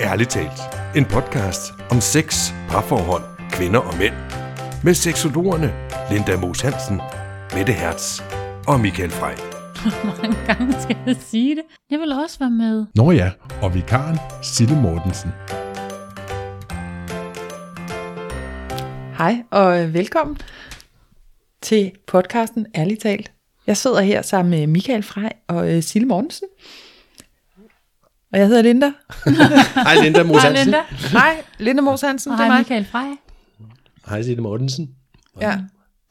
Ærligt talt. En podcast om sex, parforhold, kvinder og mænd. Med seksologerne Linda Moos Hansen, Mette Hertz og Michael Frey. Hvor mange gange skal jeg sige det? Jeg vil også være med. Nå ja, og vikaren Sille Mortensen. Hej og velkommen til podcasten Ærligt talt. Jeg sidder her sammen med Michael Frey og øh, Sille Mortensen. Og jeg hedder Linda. Hej Linda Mos Hej Hansen. Linda. Hej, Linda Mos Hansen, Og det er hej mig. Michael Frey. Hej Sille Mortensen. Ja.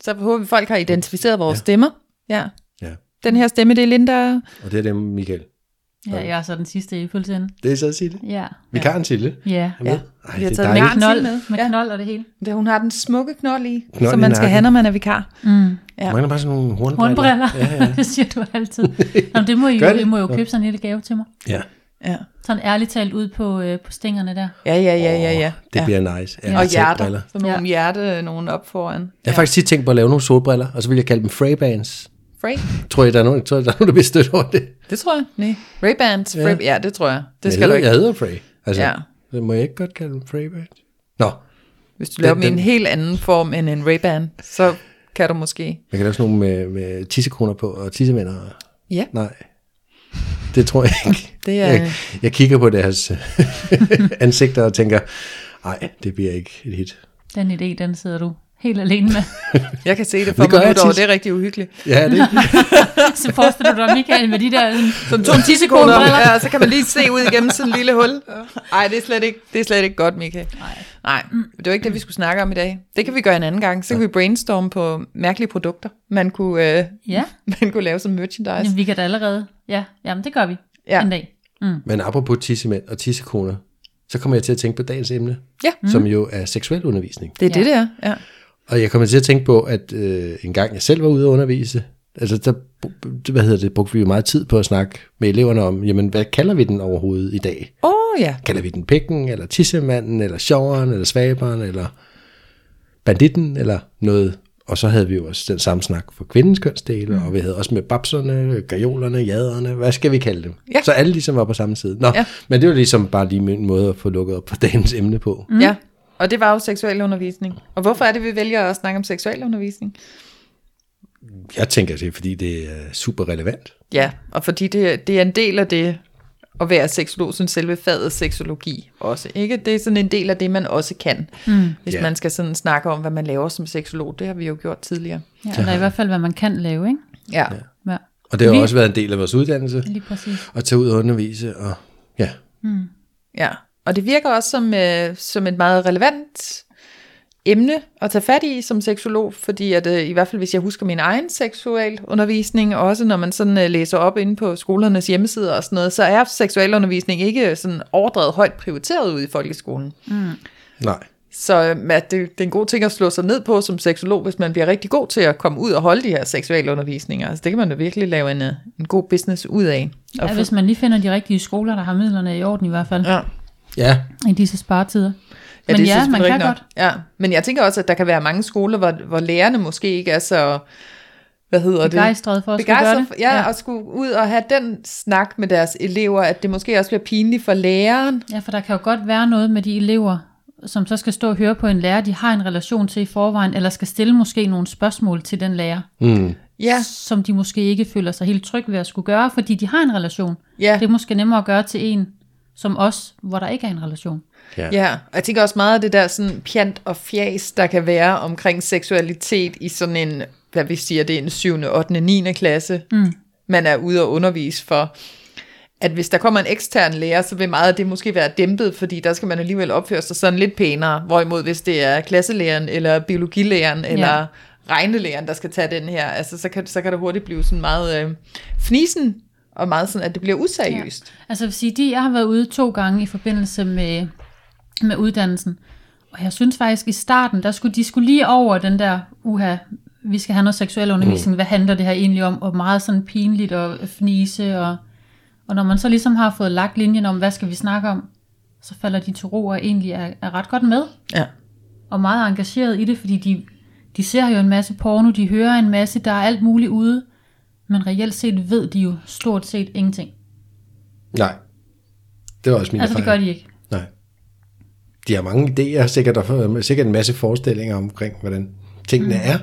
Så håber vi, folk har identificeret vores ja. stemmer. Ja. Ja, Den her stemme, det er Linda. og det er dem Michael. Ja, jeg er så den sidste i fuldtiden. Det er så Sille. Ja. Vikaren Sille. Ja. Er med. Ja. Ej, Vi har det er taget Med dejligt. Karen knold, med. med Ja. knold og det hele. Det, hun har den smukke knold i, Knold som i man skal nakken. have, når man er vikar. Mm. Ja. Mangler bare sådan nogle hornbriller. Hornbriller, Ja, ja. det siger du altid. Nå, det må I Gør jo, det? I må jo købe sådan en lille gave til mig. ja. Ja, Sådan ærligt talt ud på, øh, på stængerne der. ja, ja, ja, ja. ja. Det ja. bliver nice. Ja, Og hjerter. Så nogle Ja. hjerte, nogen op foran. Jeg har faktisk tit tænkt på at lave nogle solbriller, og så vil jeg kalde dem Frey-Bands. Frey? Tror jeg, der er nogen, tror jeg, der, er nogen der vil støtte over det? Det tror jeg. Nej. Ray-Bans. Ja. ja, det tror jeg. Det skal jeg du hedder, ikke. Jeg hedder Frey. Altså, Ja. ja. så må jeg ikke godt kalde dem Frey-Bands? Nå, Hvis du laver dem i den- en helt anden form end en Ray-Ban, så kan du måske. jeg kan lave sådan nogle med, med tissekroner på og tissemænder. Ja, Nej, det tror jeg ikke. det er... Jeg, jeg kigger på deres ansigter og tænker, nej, det bliver ikke et hit. Den idé, den sidder du helt alene med. Jeg kan se det for Det mig nu, jeg dog. det er rigtig uhyggeligt. Ja, det, Så forestiller du dig Michael med de der... sådan- Som to tissekoner, ja, så kan man lige se ud igennem sådan en lille hul. Nej, det er slet ikke, det er slet ikke godt, Michael. Nej. Nej, det var ikke det, vi skulle snakke om i dag. Det kan vi gøre en anden gang. Så kan vi brainstorme på mærkelige produkter, man kunne, øh, Ja, man kunne lave som merchandise. jamen, vi kan da allerede... Ja, jamen det gør vi Ja. en dag. Mm. Men apropos tissemænd og tissekoner, så kommer jeg til at tænke på dagens emne, Ja. mm. som jo er seksuel undervisning. Det er Ja. det, det er. Ja. Og jeg kommer til at tænke på, at øh, en gang jeg selv var ude at undervise, altså der, hvad hedder det, brugte vi jo meget tid på at snakke med eleverne om, jamen hvad kalder vi den overhovedet i dag? Åh oh, ja. Kalder vi den pikken, eller tissemanden, eller sjoveren, eller svaberen, eller banditten, eller noget? Og så havde vi jo også den samme snak for kvindens kønsdele, mm. og vi havde også med babserne, gajolerne, jaderne, hvad skal vi kalde dem? Ja. Så alle ligesom var på samme side. Nå, Ja. men det var ligesom bare lige min måde at få lukket op på dagens emne på. Mm. Ja, og det var jo seksualundervisning. Og hvorfor er det, vi vælger at snakke om seksualundervisning? Jeg tænker, det er fordi, det er super relevant. Ja, og fordi det, det er en del af det at være seksolog, sådan selve faget seksologi også. Ikke? Det er sådan en del af det, man også kan, mm. hvis Ja. man skal sådan snakke om, hvad man laver som seksolog. Det har vi jo gjort tidligere. Ja, eller i hvert fald, hvad man kan lave, ikke? Ja, Ja, Og det har vi... også været en del af vores uddannelse, lige præcis. at tage ud og undervise, og ja, ja. Og det virker også som, øh, som et meget relevant emne at tage fat i som seksolog, fordi at, øh, i hvert fald hvis jeg husker min egen seksualundervisning, og også når man sådan øh, læser op inde på skolernes hjemmesider og sådan noget, så er seksualundervisning ikke sådan overdrevet højt prioriteret ude i folkeskolen. nej. Så at det, det er en god ting at slå sig ned på som seksolog, hvis man bliver rigtig god til at komme ud og holde de her seksualundervisninger. Altså det kan man jo virkelig lave en, øh, en god business ud af. Og Ja, hvis man lige finder de rigtige skoler, der har midlerne i orden i hvert fald, ja. Ja, i disse sparetider. Ja, Men det er ja, man kan rigtigt godt. nok. Ja, men jeg tænker også, at der kan være mange skoler, hvor, hvor lærerne måske ikke er så, hvad hedder det? Begejstret for at skulle gøre det. for, ja, ja, og skulle ud og have den snak med deres elever, at det måske også bliver pinligt for læreren. Ja, for der kan jo godt være noget med de elever, som så skal stå og høre på en lærer, de har en relation til i forvejen, eller skal stille måske nogle spørgsmål til den lærer, mm. Ja, som de måske ikke føler sig helt trygge ved at skulle gøre, fordi de har en relation. ja. Det er måske nemmere at gøre til en som os, hvor der ikke er en relation. ja. Ja, og jeg tænker også meget af det der sådan pjant og fjas, der kan være omkring seksualitet i sådan en, hvad vi siger, det er en 7., 8., 9. klasse, mm. man er ude og undervise for. At hvis der kommer en ekstern lærer, så vil meget af det måske være dæmpet, fordi der skal man alligevel opføre sig sådan lidt pænere. Hvorimod hvis det er klasselæreren, eller biologilæreren, eller regnelæreren, der skal tage den her, altså så kan, så kan det hurtigt blive sådan meget øh, fnisen, og meget sådan, at det bliver useriøst. Altså jeg vil sige, de, jeg har været ude to gange i forbindelse med, med uddannelsen, og jeg synes faktisk i starten, der skulle, de skulle lige over den der, uha, vi skal have noget seksuel undervisning, mm. hvad handler det her egentlig om, og meget sådan pinligt og fnise, og, og når man så ligesom har fået lagt linjen om, hvad skal vi snakke om, så falder de til ro og egentlig er, er ret godt med, Ja. og meget engageret i det, fordi de, de ser jo en masse porno, de hører en masse, der er alt muligt ude, men reelt set ved de jo stort set ingenting. Nej. Det var også min Altså det gør erfaring. de ikke. Nej. De har mange idéer, sikkert, og sikkert en masse forestillinger omkring, hvordan tingene mm. er.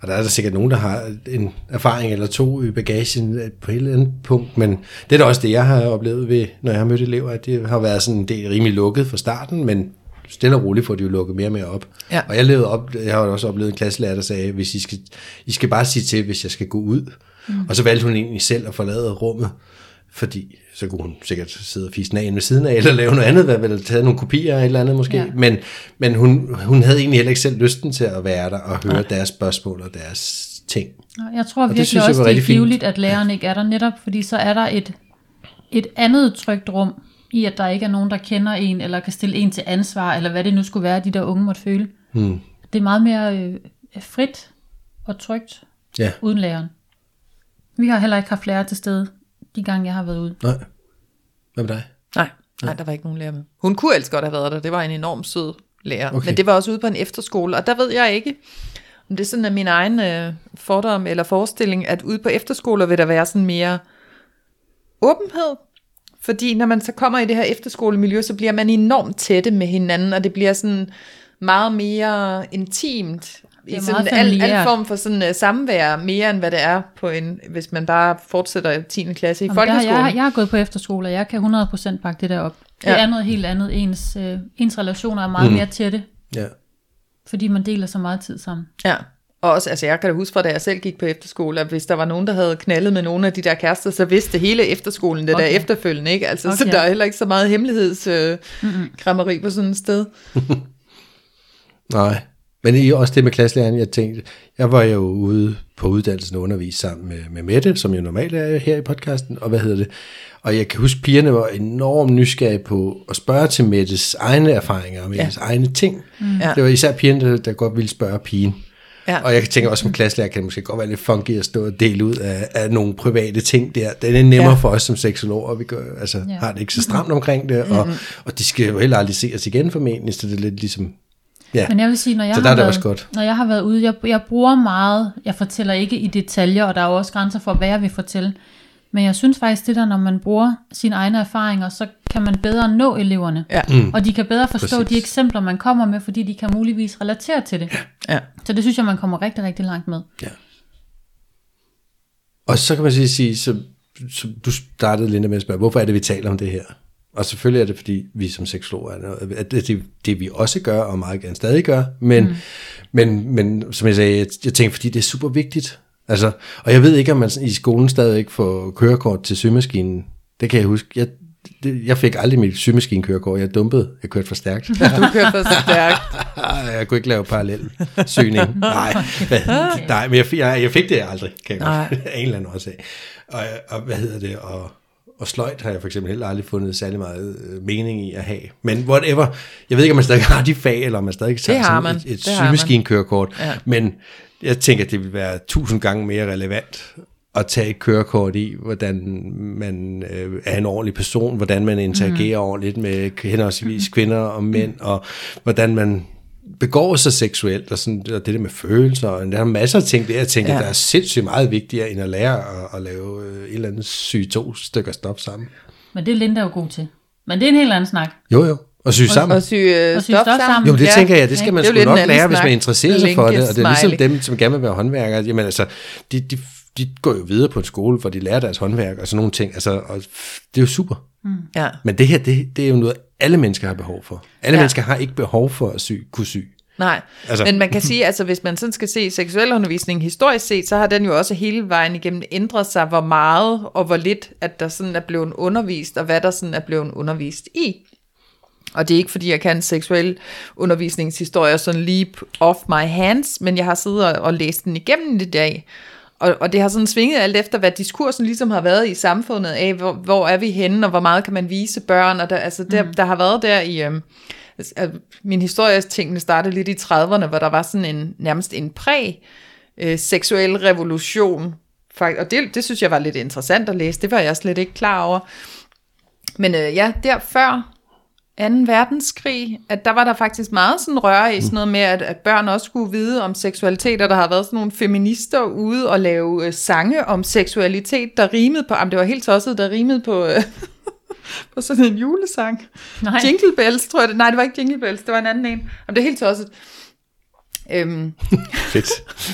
Og der er der sikkert nogen, der har en erfaring eller to i bagagen på et eller andet punkt, men det er da også det, jeg har oplevet ved, når jeg har mødt elever, at det har været sådan en del rimelig lukket fra starten, men stille og roligt får de jo lukket mere og mere op. Ja. Og jeg, levede op, jeg har også oplevet en klasselærer, der sagde, hvis I skal, I skal bare sige til, hvis jeg skal gå ud. Mm. Og så valgte hun egentlig selv at forlade rummet, fordi så kunne hun sikkert sidde og fise af ved siden af, eller lave noget andet, hvad vel, tage nogle kopier eller et eller andet måske. Ja. Men, men hun, hun havde egentlig heller ikke selv lysten til at være der og høre ja. deres spørgsmål og deres ting. Jeg tror virkelig det også, det er giveligt, at læreren ikke er der netop, fordi så er der et, et andet trygt rum, i at der ikke er nogen, der kender en, eller kan stille en til ansvar, eller hvad det nu skulle være, de der unge måtte føle. Hmm. Det er meget mere øh, frit og trygt, ja. uden læreren. Vi har heller ikke haft lærer til stede, de gange jeg har været ude. Nej. Hvad med dig? Nej, nej, der var ikke nogen lærer med. Hun kunne ellers godt have været der, det var en enorm sød lærer. Okay. Men det var også ude på en efterskole, og der ved jeg ikke, om det er sådan, at min egen øh, fordom eller forestilling, at ude på efterskoler vil der være sådan mere åbenhed, fordi når man så kommer i det her efterskolemiljø, så bliver man enormt tætte med hinanden, og det bliver sådan meget mere intimt. Det er i sådan al, al form for sådan uh, samvær, mere end hvad det er, på en, hvis man bare fortsætter i 10. klasse i folkeskolen. Jeg, jeg har gået på efterskole, og jeg kan 100% bakke det der op. Det ja. er noget helt andet. Ens, uh, ens relationer er meget mm. mere tætte. Ja. Fordi man deler så meget tid sammen. Ja. Og også, altså jeg kan da huske fra, da jeg selv gik på efterskole, at hvis der var nogen, der havde knaldet med nogle af de der kærester, så vidste hele efterskolen det okay. der efterfølgende, ikke? Altså, okay. så der er heller ikke så meget hemmelighedskrammeri øh, på sådan et sted. Nej, men er også det med klasselæreren, jeg tænkte, jeg var jo ude på uddannelsen og undervise sammen med, med Mette, som jo normalt er her i podcasten, og hvad hedder det, og jeg kan huske, pigerne var enormt nysgerrige på at spørge til Mettes egne erfaringer og Mettes ja. egne ting. Mm. Det var især pigerne, der, der godt ville spørge pigen. Ja. Og jeg tænker også som klasselærer kan det måske godt være lidt funky at stå og dele ud af, af nogle private ting der. Det er nemmere ja. for os som seksologer, vi gør, altså, ja. har det ikke så stramt omkring det, og, mm-hmm. og de skal jo heller aldrig se os igen formentlig, så det er lidt ligesom Ja. Men jeg vil sige, når jeg, så har, der været, også godt. når jeg har været ude, jeg, jeg bruger meget, jeg fortæller ikke i detaljer, og der er jo også grænser for, hvad jeg vil fortælle. Men jeg synes faktisk, det der, når man bruger sine egne erfaringer, så kan man bedre nå eleverne. Ja. Mm. Og de kan bedre forstå Præcis. de eksempler, man kommer med, fordi de kan muligvis relatere til det. Ja. Så det synes jeg, man kommer rigtig, rigtig langt med. Ja. Og så kan man sige, så, så du startede Linda med at spørge, hvorfor er det, vi taler om det her? Og selvfølgelig er det, fordi vi som seksologer, at det, det, det vi også gør, og meget gerne stadig gør, men, mm. men, men som jeg sagde, jeg, jeg tænker, fordi det er super vigtigt, Altså, og jeg ved ikke, om man i skolen stadig får kørekort til symaskinen. Det kan jeg huske. Jeg, det, jeg fik aldrig mit symaskinkørekort. Jeg dumpede. Jeg kørte for stærkt. du kørte for stærkt. jeg kunne ikke lave parallel syning. Nej, nej men jeg, jeg, jeg fik det aldrig, kan jeg godt. en eller anden årsag. Og, og hvad hedder det? Og, og sløjt har jeg for eksempel heller aldrig fundet særlig meget øh, mening i at have. Men whatever. Jeg ved ikke, om man stadig har de fag, eller om man stadig tager sådan et, et symaskinkørekort. Ja. Men jeg tænker, at det vil være tusind gange mere relevant at tage et kørekort i, hvordan man øh, er en ordentlig person, hvordan man interagerer mm. ordentligt med henholdsvis kvinder og mænd, og hvordan man begår sig seksuelt, og, sådan, og det der med følelser, og der er masser af ting, det jeg tænker, ja. der er sindssygt meget vigtigere, end at lære at, at lave øh, et eller andet syge to stykker stof sammen. Men det er Linda jo god til. Men det er en helt anden snak. Jo, jo. Og sy sammen. Og sy, øh, og sy stof, stof sammen. Jo, det ja. tænker jeg, det skal man sgu nok lære, hvis man interesserer sig for det. Og det er ligesom dem, som gerne vil være håndværkere. Jamen altså, de, de, de går jo videre på en skole, hvor de lærer deres håndværk og sådan nogle ting. Altså, og det er jo super. Mm. Ja. Men det her, det, det er jo noget, alle mennesker har behov for. Alle ja. mennesker har ikke behov for at sy, kunne sy. Nej, altså. men man kan sige, altså hvis man sådan skal se seksuel undervisning historisk set, så har den jo også hele vejen igennem ændret sig, hvor meget og hvor lidt, at der sådan er blevet undervist, og hvad der sådan er blevet undervist i. Og det er ikke fordi, jeg kan seksuel undervisningshistorie sådan lige off my hands, men jeg har siddet og læst den igennem i dag. Og, og det har sådan svinget alt efter, hvad diskursen ligesom har været i samfundet af, hvor, hvor er vi henne, og hvor meget kan man vise børn. Og der, altså der, mm. der har været der i... Altså, min historie tingene startede lidt i 30'erne, hvor der var sådan en nærmest en præ øh, revolution. Og det, det synes jeg var lidt interessant at læse. Det var jeg slet ikke klar over. Men øh, ja, der før 2. verdenskrig, at der var der faktisk meget sådan røre i sådan noget med, at, at børn også skulle vide om seksualitet, og der har været sådan nogle feminister ude og lave øh, sange om seksualitet, der rimede på, jamen det var helt tosset, der rimede på, øh, på sådan en julesang. Nej. Jingle Bells, tror jeg det. Nej, det var ikke Jingle Bells, det var en anden en. Jamen, det er helt tosset. Øhm, Fedt.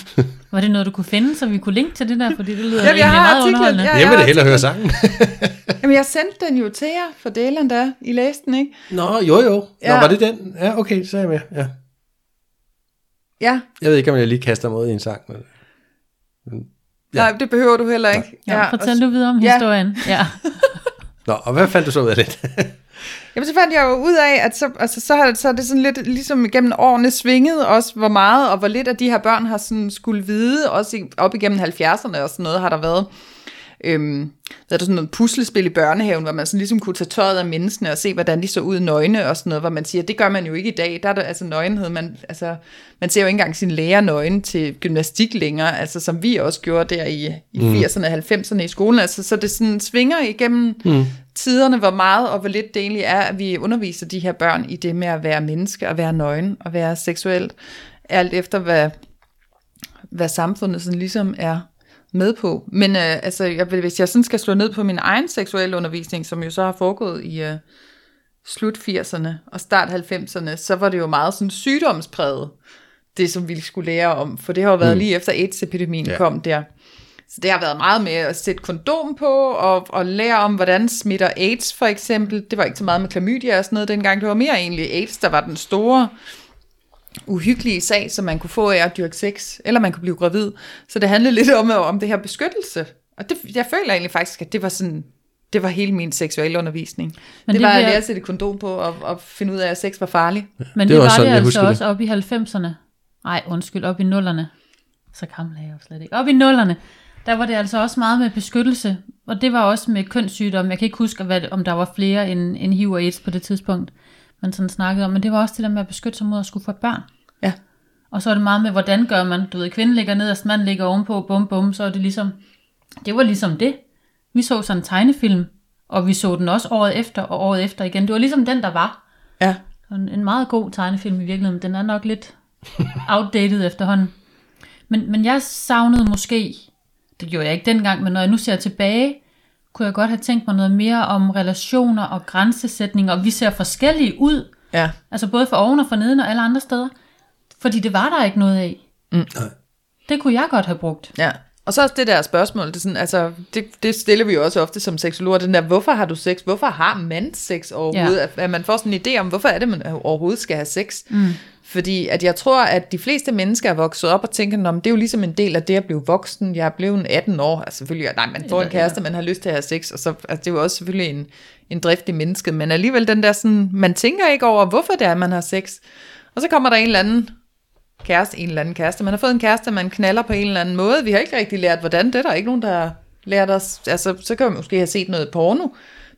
Var det noget, du kunne finde, så vi kunne linke til det der? Fordi det lyder Jamen, jeg har meget artiklen, underholdende. ja. Jeg vil da hellere høre sangen. jamen, jeg sendte den jo til jer, for delen der. I læste den, ikke? Nå, jo jo. Nå, Ja. var det den? Ja, okay, så er jeg med. Ja. Ja, Jeg ved ikke, om jeg lige kaster mig ud i en sang. Men... ja. nej, det behøver du heller ikke. Ja, fortæl du videre om Ja. historien. Ja. Nå, og hvad fandt du så ud af det? Jamen, så fandt jeg jo ud af, at så, altså, så, har, så er det sådan lidt ligesom gennem årene svinget også, hvor meget og hvor lidt af de her børn har sådan skulle vide, også i, op igennem 70'erne og sådan noget, har der været øhm, hvad er der sådan noget puslespil i børnehaven, hvor man sådan ligesom kunne tage tøjet af menneskene og se, hvordan de så ud nøgne og sådan noget, hvor man siger, det gør man jo ikke i dag. Der er der altså nøgenhed. Man, altså, man ser jo ikke engang sin lærer nøgen til gymnastik længere, altså som vi også gjorde der i, i mm. 80'erne og 90'erne i skolen. Altså, så det sådan svinger igennem mm. tiderne, hvor meget og hvor lidt det egentlig er, at vi underviser de her børn i det med at være menneske og være nøgen og være seksuelt, alt efter hvad, hvad samfundet sådan ligesom er med på. Men øh, altså, jeg, hvis jeg sådan skal slå ned på min egen seksuelle undervisning, som jo så har foregået i øh, slut 80'erne og start 90'erne, så var det jo meget sådan sygdomspræget, det som vi skulle lære om, for det har jo været mm. lige efter AIDS-epidemien ja. kom der. Så det har været meget med at sætte kondom på, og, og lære om, hvordan smitter AIDS for eksempel. Det var ikke så meget med klamydia og sådan noget dengang. Det var mere egentlig AIDS, der var den store uhyggelige sag, som man kunne få af at dyrke sex, eller man kunne blive gravid. Så det handlede lidt om, om det her beskyttelse. Og det, jeg føler egentlig faktisk, at det var sådan, det var hele min seksuelle undervisning. Men det, det var at bliver- lære at sætte kondom på, og, og finde ud af, at sex var farligt. Men Det det, var var, sådan, det altså husker det. også op i 90'erne. Nej, undskyld, op i nullerne. Så gammel er jeg jo slet ikke. Op i nullerne, der var det altså også meget med beskyttelse. Og det var også med kønssygdomme. Jeg kan ikke huske, hvad, om der var flere end, end HIV og AIDS på det tidspunkt, man sådan snakkede om. Men det var også det der med at beskytte sig mod at skulle få børn. Og så er det meget med, hvordan gør man. Du ved, kvinden ligger nederst, manden ligger ovenpå, bum bum, så er det ligesom, det var ligesom det. Vi så sådan en tegnefilm, og vi så den også året efter og året efter igen. Det var ligesom den, der var. Ja. En, en meget god tegnefilm i virkeligheden. Den er nok lidt outdated efterhånden. Men, men jeg savnede måske, det gjorde jeg ikke dengang, men når jeg nu ser tilbage, kunne jeg godt have tænkt mig noget mere om relationer og grænsesætninger, og vi ser forskellige ud, Ja. altså både for oven og for neden og alle andre steder, fordi det var der ikke noget af. Mm. Det kunne jeg godt have brugt. Ja. Og så også det der spørgsmål, det, er sådan, altså, det, det stiller vi jo også ofte som seksologer, den der, hvorfor har du sex? Hvorfor har man sex overhovedet? Ja. At, at man får sådan en idé om, hvorfor er det, man overhovedet skal have sex? Mm. Fordi at jeg tror, at de fleste mennesker er vokset op og tænker, Nå, men det er jo ligesom en del af det at blive voksen. Jeg er blevet 18 år. Altså selvfølgelig, nej, man får en kæreste, man har lyst til at have sex, og så altså, det er jo også selvfølgelig en, en drift i mennesket. Men alligevel den der sådan, man tænker ikke over, hvorfor det er, man har sex. Og så kommer der en eller anden kæreste, en eller anden kæreste. Man har fået en kæreste, man knaller på en eller anden måde. Vi har ikke rigtig lært, hvordan det er. Der er ikke nogen, der har lært os. Altså, så kan man måske have set noget porno,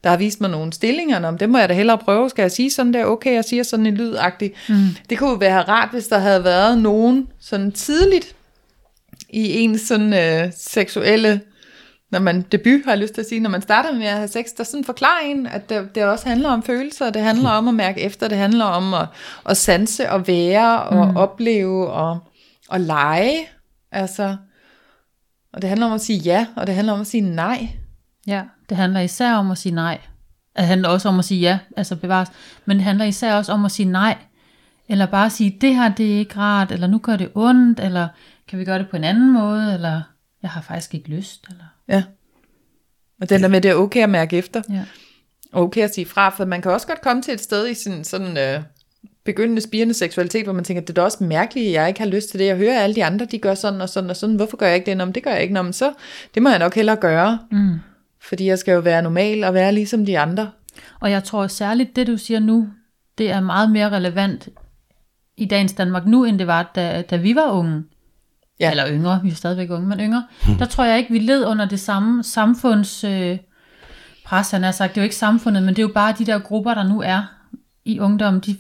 der har vist mig nogle stillinger. Om det må jeg da hellere prøve. Skal jeg sige sådan der? Okay, jeg siger sådan en lydagtig. Mm. Det kunne jo være rart, hvis der havde været nogen sådan tidligt i ens sådan øh, seksuelle når man debut, har jeg lyst til at sige, når man starter med at have sex, der sådan forklarer en, at det, det også handler om følelser, det handler om at mærke efter, det handler om at, at sanse og være og mm. opleve og, og lege. Altså, og det handler om at sige ja, og det handler om at sige nej. Ja, det handler især om at sige nej. Det handler også om at sige ja, altså bevares. Men det handler især også om at sige nej. Eller bare sige, det her det er ikke rart, eller nu gør det ondt, eller kan vi gøre det på en anden måde, eller jeg har faktisk ikke lyst. Eller... Ja. Og den der med, det er okay at mærke efter. Ja. Og okay at sige fra, for man kan også godt komme til et sted i sin sådan øh, begyndende spirende seksualitet, hvor man tænker, det er da også mærkeligt, at jeg ikke har lyst til det. Jeg hører alle de andre, de gør sådan og sådan og sådan. Hvorfor gør jeg ikke det? Nå, men det gør jeg ikke. Nå, men så, det må jeg nok hellere gøre. Mm. Fordi jeg skal jo være normal og være ligesom de andre. Og jeg tror særligt, det du siger nu, det er meget mere relevant i dagens Danmark nu, end det var, da, da vi var unge. Ja. Eller yngre, vi er stadigvæk unge, men yngre. Der tror jeg ikke, vi led under det samme samfunds øh, pres, han har sagt. Det er jo ikke samfundet, men det er jo bare de der grupper, der nu er i ungdom, de,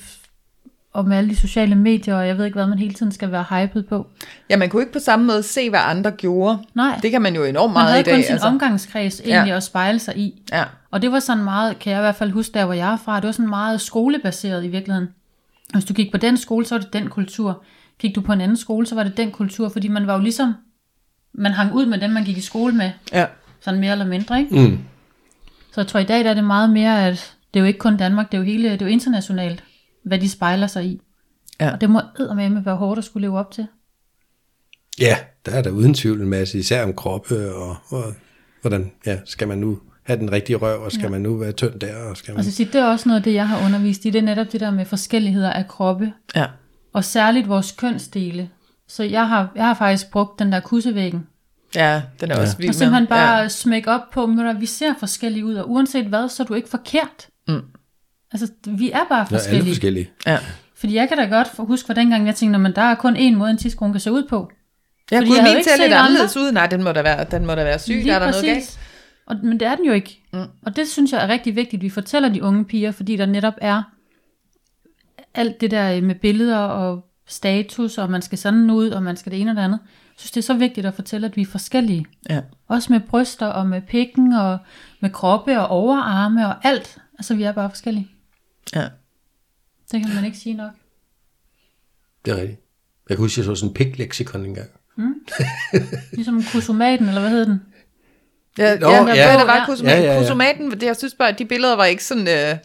og med alle de sociale medier, og jeg ved ikke, hvad man hele tiden skal være hyped på. Ja, man kunne ikke på samme måde se, hvad andre gjorde. Nej, Det kan man jo enormt man meget havde i dag. kun sin altså. omgangskreds egentlig Ja. at spejle sig i. ja. Og det var sådan meget, kan jeg i hvert fald huske der, hvor jeg er fra, det var sådan meget skolebaseret i virkeligheden. Hvis du gik på den skole, så var det den kultur. Gik du på en anden skole, så var det den kultur, fordi man var jo ligesom, man hang ud med dem, man gik i skole med, ja. sådan mere eller mindre, ikke? Mm. Så jeg tror, i dag der er det meget mere, at det er jo ikke kun Danmark, det er jo, hele, det er jo internationalt, hvad de spejler sig i. Ja. Og det må med være hårdt at skulle leve op til. Ja, der er der uden tvivl en masse, især om kroppe, og, og hvordan ja, skal man nu have den rigtige røv, og skal ja. man nu være tynd der, og skal man... Og så sige, det er også noget af det, jeg har undervist i, det er netop det der med forskelligheder af kroppe, Ja. Og særligt vores kønsdele. Så jeg har, jeg har faktisk brugt den der kussevæggen, Ja, den er ja. også vild og simpelthen bare Ja. ja. smække op på, at vi ser forskellige ud, og uanset hvad, så er du ikke forkert. Mm. Altså, vi er bare Nå, alle forskellige. forskellige. Ja. Fordi jeg kan da godt for- huske, hvordan dengang jeg tænkte, men der er kun én måde, en tidskone kan se ud på. Ja, Fordi havde min ikke ser lidt anderledes ud. Nej, den må da være, den må da være syg. Der er der noget galt. Og, men det er den jo ikke. Mm. Og det synes jeg er rigtig vigtigt, at vi fortæller de unge piger, fordi der netop er alt det der med billeder og status, og man skal sådan ud, og man skal det ene og det andet. Jeg synes, det er så vigtigt at fortælle, at vi er forskellige. Ja. Også med bryster, og med pikken, og med kroppe, og overarme, og alt. Altså, vi er bare forskellige. Ja. Det kan man ikke sige nok. Det er rigtigt. Jeg kan huske, jeg så sådan en pikleksikon engang. Ligesom kusomaten, eller hvad hed den? Ja, Nå, ja, ja. ja, der var Ja. kusomaten. Ja, ja, ja. Kusomaten, det, jeg synes bare, at de billeder var ikke sådan... Øh,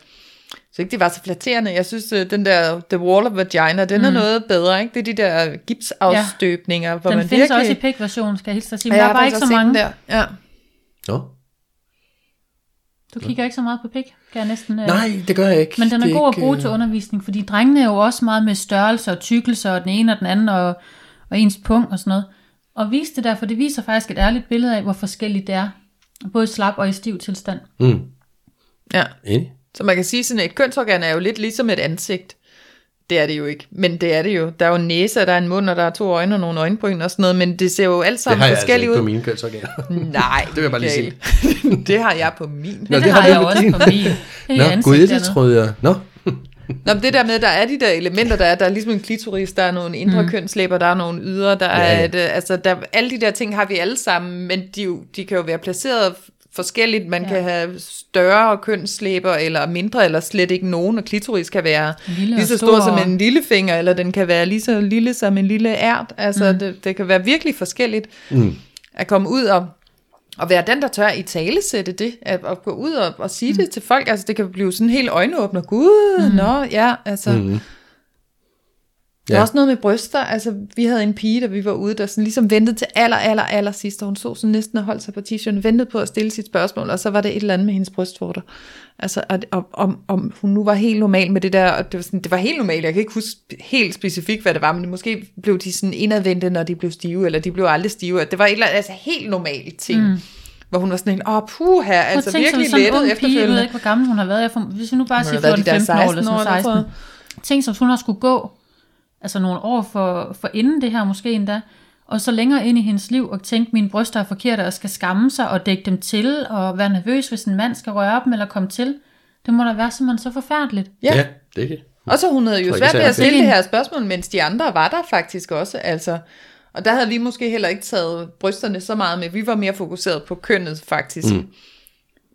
så ikke de var så flatterende. Jeg synes, øh, den der The Wall of Vagina, den mm. er noget bedre, ikke? Det er de der gipsafstøbninger, ja. hvor Den man findes virkelig... også i pik-version, skal jeg hilse dig sige. Ja, Men jeg der er bare ikke så mange. Der. Ja. Nå. Du kigger ikke så meget på pik, kan jeg næsten... øh, Nej, det gør jeg ikke. Men den er Det god at bruge øh, til undervisning, fordi drengene er jo også meget med størrelse og tykkelse, og den ene og den anden, og, og ens punkt og sådan noget. Og vise det der, for det viser faktisk et ærligt billede af, hvor forskelligt det er. Både slap og i stiv tilstand. Mm, ja. enig. Så man kan sige, sådan et kønsorgan er jo lidt ligesom et ansigt. Det er det jo ikke, men det er det jo. Der er jo en næse, og der er en mund, og der er to øjne og nogle øjenbryn og sådan noget, men det ser jo alt Det sammen har jeg altså forskelligt ikke på ud. mine kønsorganer. Nej, vil jeg bare lige Gael. det har jeg på min. Nå, det, det har har jeg også på min. Det er Nå, gud, det troede jeg. Nå, Nå, men det der med, der er de der elementer, der er, der er ligesom en klitoris, der er nogle indre mm. kønslæber, der er nogle ydre, der Ja, er ja. et, øh, altså der, alle de der ting har vi alle sammen, men de, jo- de kan jo være placeret forskelligt. Man ja. kan have større kønslæber, eller mindre, eller slet ikke nogen, og klitoris kan være Lille lige så stor, stor. som en lillefinger, eller den kan være lige så lille som en lille ært. Altså, mm. det, det kan være virkelig forskelligt Mm. at komme ud og og være den, der tør i tale sætte det, at, at gå ud og, og sige mm. det til folk, altså det kan blive sådan helt øjenåbner, gud, mm. nå, ja, altså, Mm. Der er Ja. også noget med bryster. Altså, vi havde en pige, da vi var ude, der sådan ligesom ventede til aller, aller, aller sidst, og hun så sådan næsten og holdt sig på t-shirten, ventede på at stille sit spørgsmål, og så var det et eller andet med hendes brystvorter. Altså, og, og, om, om hun nu var helt normal med det der, og det var, sådan, det var helt normalt, jeg kan ikke huske helt specifikt, hvad det var, men måske blev de sådan indadvendte, når de blev stive, eller de blev aldrig stive. Det var et eller andet, altså helt normalt ting. Mm. Hvor hun var sådan helt, åh puha, altså tænk, som virkelig sådan en lettet ung pige, jeg ved efterfølgende. ikke, hvor gammel hun har været. Jeg får, hvis vi nu bare siger har været de der 14-15 år, eller 16 år sådan eller sådan 16. noget. Tænk, som hun har skulle gå, altså nogle år for, for inden det her måske endda, og så længere ind i hendes liv, og tænke, mine bryster er forkerte, og skal skamme sig, og dække dem til, og være nervøs, hvis en mand skal røre dem, eller komme til. Det må da være simpelthen så forfærdeligt. Ja. Ja, det er det. Og så hun havde jo svært ved at stille det her spørgsmål, mens de andre var der faktisk også. Altså, og der havde vi måske heller ikke taget brysterne så meget med. Vi var mere fokuseret på kønnet faktisk. Mm.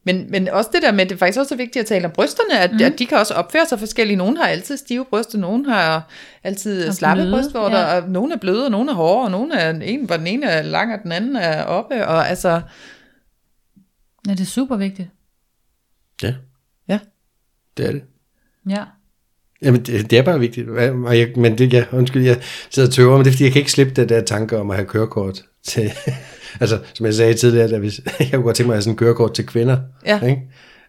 Men, men også det der med, det er faktisk også så vigtigt at tale om brysterne, at, mm. at de kan også opføre sig forskellige. Nogle har altid stive bryster, nogle har altid Og slappe bløde, brystvorter, ja. og nogle er bløde, og nogle er hårde, og nogle er en, hvor den ene er lang, og den anden er oppe. Og altså, Ja, det er super vigtigt. Ja, ja. det er det. Ja. Jamen, det, det er bare vigtigt. Og jeg, men det, ja, undskyld, jeg sidder og tøver, men det er, fordi jeg kan ikke slippe det der tanke om at have kørekort til... altså, som jeg sagde tidligere, at hvis, jeg kunne godt tænke mig at have sådan en kørekort til kvinder. Ja. Ikke?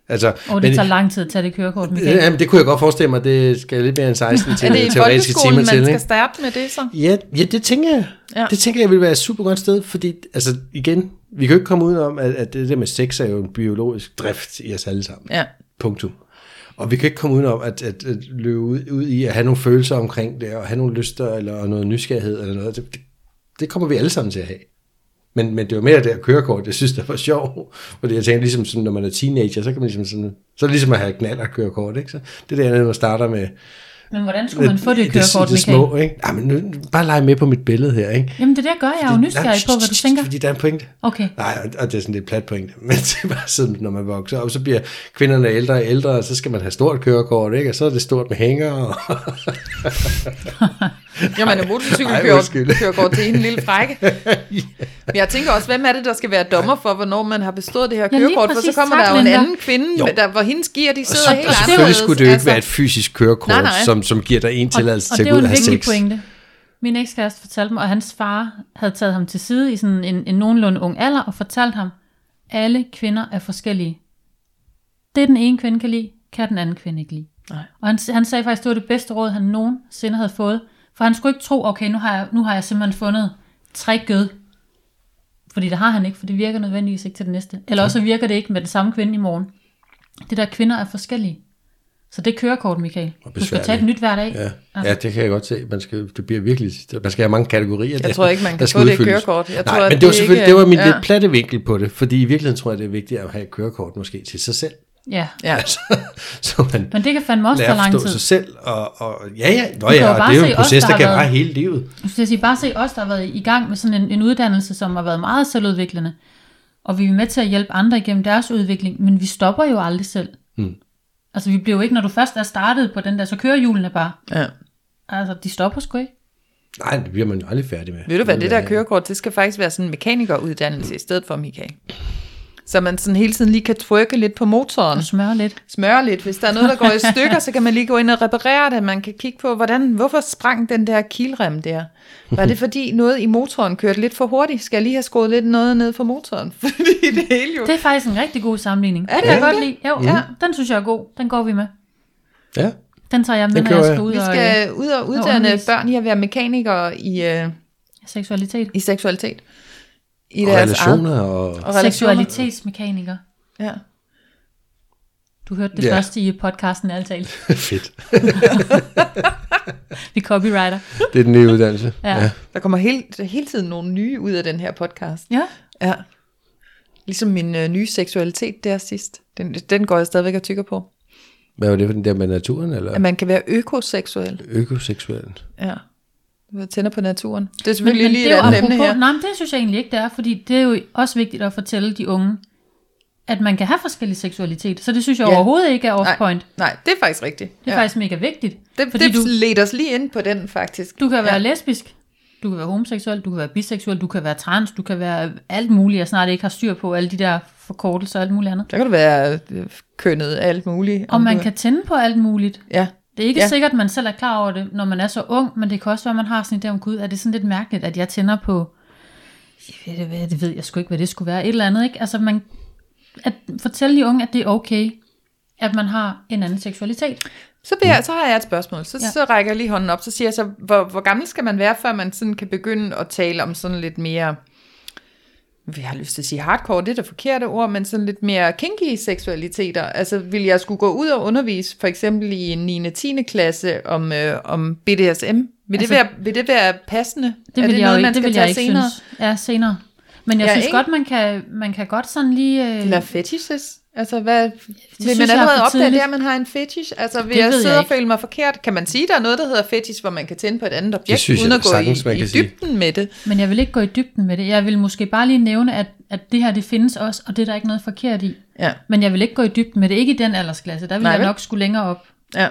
Altså, Og det men- tager lang tid at tage det kørekort, Michael. Jamen, det kunne jeg godt forestille mig, det skal lidt mere end 16 til er det i teoretiske folkeskolen, timer man til. skal starte med det så? Ja, ja, det tænker jeg. Ja. Det tænker jeg vil være et super godt sted, fordi, altså igen, vi kan jo ikke komme ud om, at, at det der med sex er jo en biologisk drift i os alle sammen. Ja. Punktum. Og vi kan ikke komme ud om at, at, at løbe ud, ud i at have nogle følelser omkring det, og have nogle lyster, eller noget nysgerrighed, eller noget. Det, det, det kommer vi alle sammen til at have. Men, men det var mere det her kørekort, jeg synes, det var sjovt. Fordi jeg tænker, ligesom sådan, når man er teenager, så kan man ligesom sådan, så er det ligesom at have knaller kørekort, ikke? Så det er der, når man starter med Men hvordan skulle man få det kørekort, det, det Michael? små, ikke? Ej, men nu, bare lege med på mit billede her, ikke? Jamen det der gør jeg jo nysgerrig på, hvad du tænker. Fordi der er en pointe. Okay. Nej, og det er sådan lidt plat pointe. Men det er bare sådan, når man vokser op, så bliver kvinderne ældre og ældre, og så skal man have stort kørekort, ikke? Og så er det stort med hænger. Og Jamen, en Ej, motorcykelkører undskyld. kører går til en lille frække. Men jeg tænker også, hvem er det, der skal være dommer for, hvornår man har bestået det her Ja, kørekort? For så kommer der jo en anden kvinde, Jo. der, hvor hendes gear, de sidder Så, helt og anderledes. selvfølgelig skulle det jo ikke altså. være et fysisk kørekort, Nej, nej. Som, som giver dig en tilladelse og, og til det at er gå jo ud en og have vigtig sex. pointe. Min ekskæreste fortalte mig, at hans far havde taget ham til side i sådan en, en nogenlunde ung alder, og fortalt ham, alle kvinder er forskellige. Det den ene kvinde kan lide, kan den anden kvinde ikke lide. Nej. Og han, han sagde faktisk, at det var det bedste råd, han nogensinde havde fået. For han skulle ikke tro, okay, nu har jeg, nu har jeg simpelthen fundet tre gød. Fordi det har han ikke, for det virker nødvendigvis ikke til det næste. Eller også virker det ikke med den samme kvinde i morgen. Det der kvinder er forskellige. Så det er kørekort, Michael. Du skal tage et nyt hver dag. Ja. ja, det kan jeg godt se. Man skal, det bliver virkelig, man skal have mange kategorier. Jeg tror ikke, man der kan skal få det udfyldes. kørekort. Jeg Nej, tror, men det var det selvfølgelig, ikke- det var min ja. lidt platte vinkel på det, fordi i virkeligheden tror jeg, det er vigtigt at have et kørekort måske til sig selv. Ja. Ja. Altså, så man Men det kan fandme også tage lang tid. sig selv. Og, og ja, ja, nå ja, og det er jo en os, proces, der der, har kan vare hele livet. Jeg skal sige, bare se os, der har været i gang med sådan en, en uddannelse, som har været meget selvudviklende. Og vi er med til at hjælpe andre igennem deres udvikling, men vi stopper jo aldrig selv. Mm. Altså vi bliver jo ikke, når du først er startet på den der, så kører hjulene bare. ja. Altså de stopper sgu ikke. Nej, det bliver man jo aldrig færdig med. Ved du hvad, det der kørekort, det skal faktisk være sådan en mekanikeruddannelse i stedet for, Michael. Så man sådan hele tiden lige kan trykke lidt på motoren, Og smøre lidt. smøre lidt. Hvis der er noget, der går i stykker, så kan man lige gå ind og reparere det. Man kan kigge på, hvordan, hvorfor sprang den der kilrem der? Var det fordi noget i motoren kørte lidt for hurtigt? Skal jeg lige have skruet lidt noget ned for motoren? Fordi det hele jo... Det er faktisk en rigtig god sammenligning. Er det det kan jeg ikke godt lide. Jo, ja. den synes jeg er god. Den går vi med. Ja, Den tager jeg med, når jeg skal jeg. ud Vi og skal ud og uddanne undervise. børn i at være mekanikere i, øh, seksualitet. i seksualitet. I og relationer og... og relationer. Seksualitetsmekaniker. Ja. Du hørte det Ja. første i podcasten, alt talt. Fedt. Vi copywriter. Det er den nye uddannelse. Ja. Der kommer hele, hele tiden nogle nye ud af den her podcast. Ja. Ja. Ligesom min øh, nye seksualitet der sidst. Den, den går jeg stadigvæk og tykker på. Hvad var det for den der med naturen, eller At man kan være økoseksuel. økoseksuel? Ja. Tænder på naturen. Det er Men, selvfølgelig men lige det et andet emne her. nej, men det synes jeg egentlig ikke, det er, fordi det er jo også vigtigt at fortælle de unge, at man kan have forskellig seksualitet. Så det synes jeg Ja. overhovedet ikke er off Nej, nej, det er faktisk rigtigt. Det er ja. faktisk mega vigtigt. det, fordi det du, leder os lige ind på den, faktisk. du kan være ja. lesbisk, du kan være homoseksuel, du kan være biseksuel, du kan være trans, du kan være alt muligt, jeg snart ikke har styr på alle de der forkortelser og alt muligt andet. Der kan du være øh, kønnet alt muligt. Og man kan tænde på alt muligt. Ja, Det er ikke Ja. sikkert, at man selv er klar over det, når man er så ung, men det kan også være, at man har sådan en idé om, gud, er det sådan lidt mærkeligt, at jeg tænder på, jeg ved, det, hvad, det ved jeg sgu ikke, hvad det skulle være, et eller andet, ikke? Altså, man, at fortælle de unge, at det er okay, at man har en anden seksualitet. Så, jeg, så har jeg et spørgsmål. Så. Ja. så rækker jeg lige hånden op. Så siger jeg så, hvor, hvor gammel skal man være, før man sådan kan begynde at tale om sådan lidt mere, vi har lyst til at sige hardcore, det er det forkerte ord, men sådan lidt mere kinky seksualiteter. Altså vil jeg skulle gå ud og undervise, for eksempel i en 9. og 10. klasse, om, øh, om BDSM? Vil, altså, det være, vil det være passende? Det er vil det jeg noget, jo man ikke, det skal vil tage jeg ikke senere? synes. Ja, senere. Men jeg ja, synes ikke? godt, man kan, man kan godt sådan lige... Øh, Eller fetishes? Altså, hvad, vil synes man er allerede opdage, det, at man har en fetish? Altså, vil Det jeg ved sidde jeg og føle mig forkert? Kan man sige, der er noget, der hedder fetish, hvor man kan tænde på et andet objekt, synes uden jeg at gå sagtens, i, i kan sige. dybden med det? Men jeg vil ikke gå i dybden med det. Jeg vil måske bare lige nævne, at, at det her, det findes også, og det er der ikke noget forkert i. Ja, Men jeg vil ikke gå i dybden med det. Ikke i den aldersklasse. Der vil Nej, jeg vel? nok skulle længere op. ja.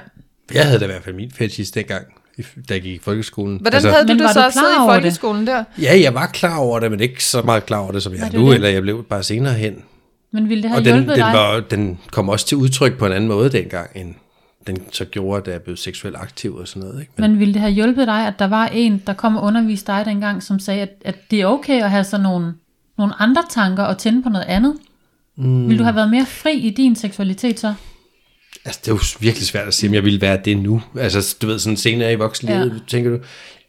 Jeg havde da i hvert fald min fetish dengang, i- da jeg gik i folkeskolen. Hvordan altså, havde du det så du at sidde klar i over det? folkeskolen der? Ja, jeg var klar over det, men ikke så meget klar over det, som jeg er det er nu, det. eller jeg blev bare senere hen. Men ville det have Og den, hjulpet den, dig? var, den kom også til udtryk på en anden måde dengang, end den så gjorde, da jeg blev seksuelt aktiv og sådan noget. Ikke? Men, Men ville det have hjulpet dig, at der var en, der kom og underviste dig dengang, som sagde, at, at det er okay at have sådan nogle, nogle andre tanker og tænde på noget andet? Mm. Vil du have været mere fri i din seksualitet så? altså, det er jo virkelig svært at sige, om jeg ville være det nu. Altså, du ved, sådan senere i voksenlivet. Ja. tænker du,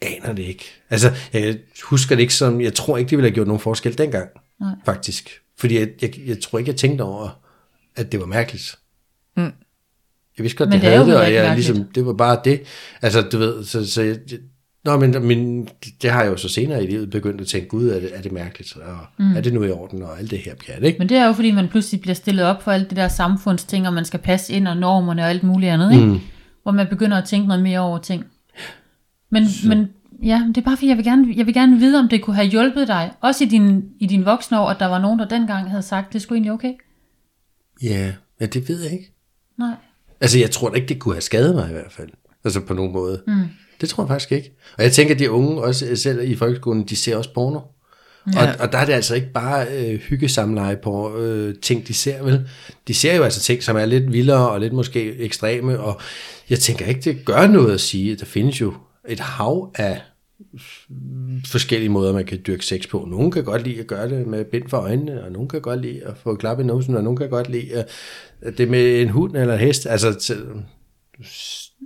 aner det ikke. Altså, jeg husker det ikke som, jeg tror ikke, det ville have gjort nogen forskel dengang, Nej. faktisk. Fordi jeg, jeg, jeg tror ikke, jeg tænkte over, at det var mærkeligt. Mm. Jeg vidste godt, Men det, det havde det, og jeg, mærkeligt. ligesom, det var bare det. Altså, du ved, så, så jeg, jeg, Nå, men, men det har jeg jo så senere i livet begyndt at tænke, gud, er det, er det mærkeligt, og mm. er det nu i orden, og alt det her pjat, ikke? Men det er jo fordi, man pludselig bliver stillet op for alt det der samfundsting, og man skal passe ind og normerne og alt muligt andet, ikke? Mm. Hvor man begynder at tænke noget mere over ting. Men, men ja, det er bare fordi, jeg vil, gerne, jeg vil gerne vide, om det kunne have hjulpet dig, også i din, i din voksne år, at der var nogen, der dengang havde sagt, det skulle egentlig okay. Ja, ja, det ved jeg ikke. Nej. Altså, jeg tror da ikke, det kunne have skadet mig i hvert fald. Altså på nogen måde. Mm. Det tror jeg faktisk ikke. Og jeg tænker, at de unge, også selv i folkeskolen, de ser også porno. Ja. Og, og der er det altså ikke bare øh, hyggesamleje på øh, ting, de ser, vel? De ser jo altså ting, som er lidt vildere og lidt måske ekstreme, og jeg tænker ikke, det gør noget at sige, at der findes jo et hav af forskellige måder, man kan dyrke sex på. Nogle kan godt lide at gøre det med bind for øjnene, og nogle kan godt lide at få klap i numsen, og nogle kan godt lide at, at det med en hund eller en hest. Altså, til,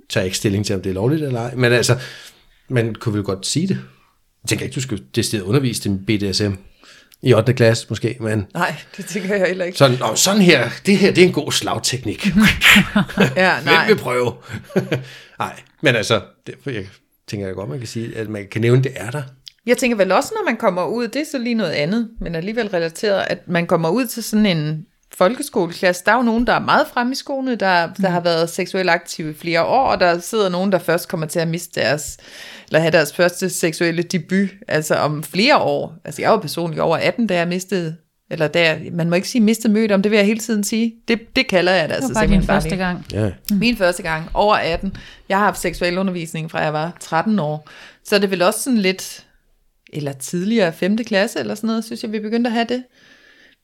tager ikke stilling til, om det er lovligt eller ej, men altså, man kunne vel godt sige det. Jeg tænker ikke, du skal decideret undervise dem BDSM i 8. klasse måske, men Nej, det tænker jeg heller ikke. sådan, oh, sådan her, det her, det er en god slagteknik. Ja, Hvem nej. vil prøve? Nej, men altså, det, jeg tænker jeg godt, man kan sige, at man kan nævne, det er der. Jeg tænker vel også, når man kommer ud, det er så lige noget andet, men alligevel relateret, at man kommer ud til sådan en folkeskoleklasse. Der er jo nogen, der er meget fremme i skoene, der, der har været seksuelt aktive i flere år, og der sidder nogen, der først kommer til at miste deres, eller have deres første seksuelle debut, altså om flere år. Altså jeg var personligt over 18, da jeg mistede, eller da jeg, man må ikke sige mistet mødt om, det vil jeg hele tiden sige. Det, det kalder jeg det Det altså var bare simpelthen første gang. Ja. Min første gang, over 18. Jeg har haft seksuel undervisning fra jeg var 13 år. Så er det vel også sådan lidt, eller tidligere 5. klasse eller sådan noget, synes jeg, vi begyndte at have det.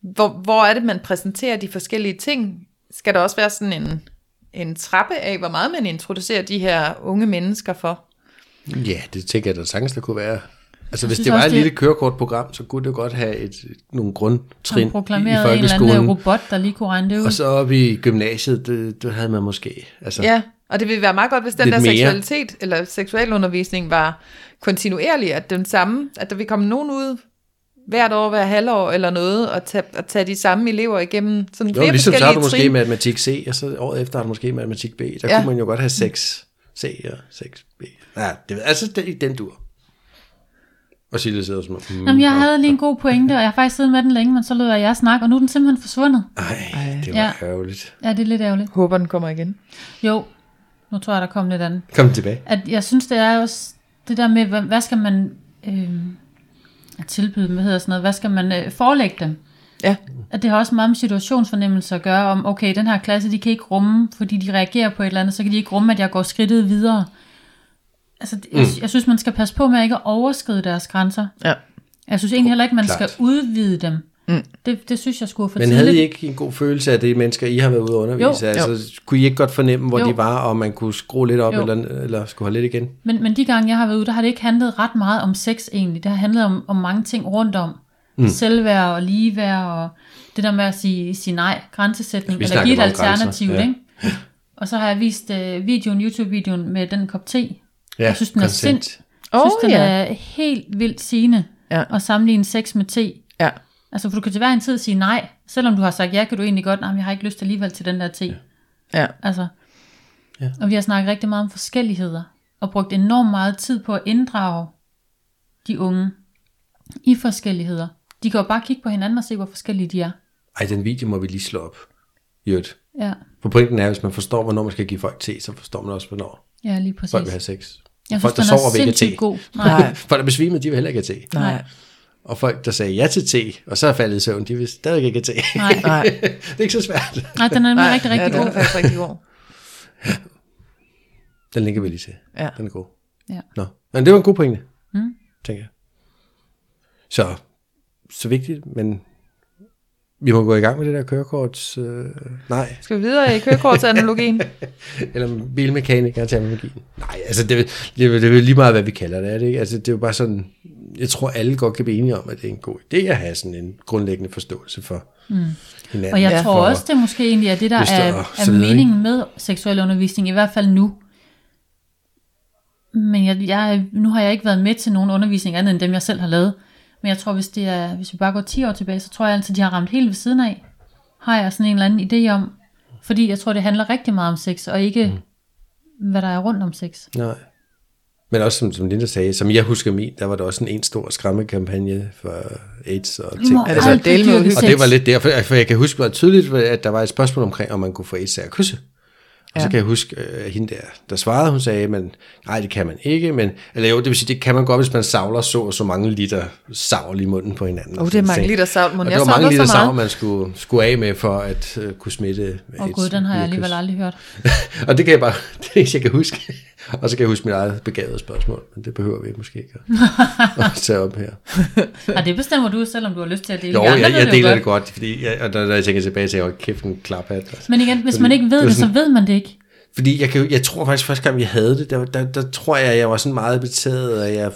Hvor, hvor er det, man præsenterer de forskellige ting? Skal der også være sådan en, en trappe af, hvor meget man introducerer de her unge mennesker for? Ja, det tænker jeg, der sagtens der kunne være. Altså, hvis det var også, et det- lille kørekortprogram, så kunne det godt have et, nogle grundtrin Han i proklamerede en eller anden folkeskolen. robot, der lige kunne regne det ud. Og så oppe i gymnasiet, det, det havde man måske. Altså, Ja, og det ville være meget godt, hvis den der mere. seksualitet eller seksualundervisning var kontinuerlig, at den samme, at der vil komme nogen ud hvert år, hver halvår eller noget, og tage, og tage de samme elever igennem sådan Jo, flere ligesom så har du måske trin. matematik C, og så året efter har du måske matematik B. Der Ja. kunne man jo godt have 6 C og 6 B. Ja, det, altså den, i den dur. Og Silje sidder som om, mm, Jamen, jeg havde lige en god pointe, og jeg har faktisk siddet med den længe, men så lød jeg jer snakke, og nu er den simpelthen forsvundet. Ej, det var Ja. ja. ærgerligt. Ja, det er lidt ærgerligt. Håber, den kommer igen. Jo, nu tror jeg, der kom lidt andet. Kom tilbage. At jeg synes, det er også det der med, hvad, hvad skal man øh, tilbyde dem, hvad hedder sådan noget, hvad skal man øh, forelægge dem? Ja, At det har også meget med situationsfornemmelse at gøre, om okay, den her klasse, de kan ikke rumme, fordi de reagerer på et eller andet, så kan de ikke rumme, at jeg går skridtet videre. Altså, det- jeg, jeg synes, man skal passe på med ikke at overskride deres grænser. ja. Jeg synes egentlig heller ikke, man Klart. skal udvide dem. Mm. Det, det synes jeg skulle for Men tidligt. havde I ikke en god følelse af det mennesker, I har været ude at undervise? Jo. altså, kunne I ikke godt fornemme, hvor Jo. de var, og man kunne skrue lidt op, Jo. eller, eller skulle have lidt igen? Men, men de gange, jeg har været ude, der har det ikke handlet ret meget om sex egentlig. Det har handlet om, om mange ting rundt om. Mm. Selvværd og ligeværd og det der med at sige, sige nej, grænsesætning, eller give et alternativ. ja. Ikke? Og så har jeg vist uh, videoen, YouTube-videoen med den kop te. Ja, jeg synes, den er consent. sind. Jeg synes, Åh, den ja. er helt vildt sigende Ja. at sammenligne sex med te. Ja. Altså, for du kan til hver en tid sige nej. Selvom du har sagt ja, kan du egentlig godt, nej, jeg har ikke lyst alligevel til den der te. Ja. Altså, Ja. Og vi har snakket rigtig meget om forskelligheder, og brugt enormt meget tid på at inddrage de unge i forskelligheder. De kan jo bare kigge på hinanden og se, hvor forskellige de er. Ej, den video må vi lige slå op. Jødt. Ja, For pointen er, at hvis man forstår, hvornår man skal give folk te, så forstår man også, hvornår ja lige præcis. folk vil have sex. Jeg folk, der synes, den er sover, vil ikke have te. god. Nej. Folk, der besvimede, de vil heller ikke have te. Nej. Og folk, der sagde ja til te, og så er faldet i søvn, de vil stadig ikke have te. nej, Nej. det er ikke så svært. nej, den er nemlig rigtig, rigtig ja, den god. er faktisk rigtig god. Den linker vi lige til. Ja. Den er god. Ja. Nå, men det var en god pointe, Mm. tænker jeg. Så, så vigtigt, men vi må gå i gang med det der kørekort. Øh, nej, Skal vi videre i kørekortsanalogien? eller bilmekaniker og terminologien. Nej, altså det, er- det, er- det er lige meget, hvad vi kalder det, er det ikke? Altså det er jo bare sådan, jeg tror alle godt kan blive enige om, at det er en god idé at have sådan en grundlæggende forståelse for mm. hinanden. Og jeg Ja. tror for, også, det måske egentlig er det, der er, er videre, meningen med seksuel undervisning, i hvert fald nu. Men jeg, jeg, nu har jeg ikke været med til nogen undervisning andet end dem, jeg selv har lavet. Men jeg tror, hvis, det er, hvis vi bare går 10 år tilbage, så tror jeg altid, de har ramt helt ved siden af. Har jeg sådan en eller anden idé om. Fordi jeg tror, det handler rigtig meget om sex, og ikke mm. hvad der er rundt om sex. Nej. Men også som, som Linda sagde, som jeg husker min, der var der også en, en stor skræmmekampagne for AIDS og ting. må Altså. Og det var lidt derfor, for jeg kan huske meget tydeligt, at der var et spørgsmål omkring, om man kunne få AIDS af at kysse. Og så kan jeg huske, at hende der, der svarede, hun sagde, men nej, det kan man ikke, men, eller jo, det vil sige, det kan man godt, hvis man savler så og så mange liter savl i munden på hinanden. Åh, det er mange liter savl, men Og jeg det var mange liter savl, man skulle, skulle af med for at uh, kunne smitte Åh oh, gud, den har jeg alligevel aldrig hørt. og det kan jeg bare, det er jeg kan huske. Og så kan jeg huske mit eget begavede spørgsmål, men det behøver vi måske ikke at, at tage op her. Og det bestemmer du selv, om du har lyst til at dele. Jo, andre jeg, jeg jo deler det godt, fordi jeg, og når, jeg tænker tilbage til, at jeg kæft en klaphat. Altså. Men igen, hvis Fordi man ikke ved det var det, så ved man det ikke. Fordi jeg, kan, jeg tror faktisk, første gang vi havde det, der, der, der tror jeg, jeg var sådan meget betaget af, jeg,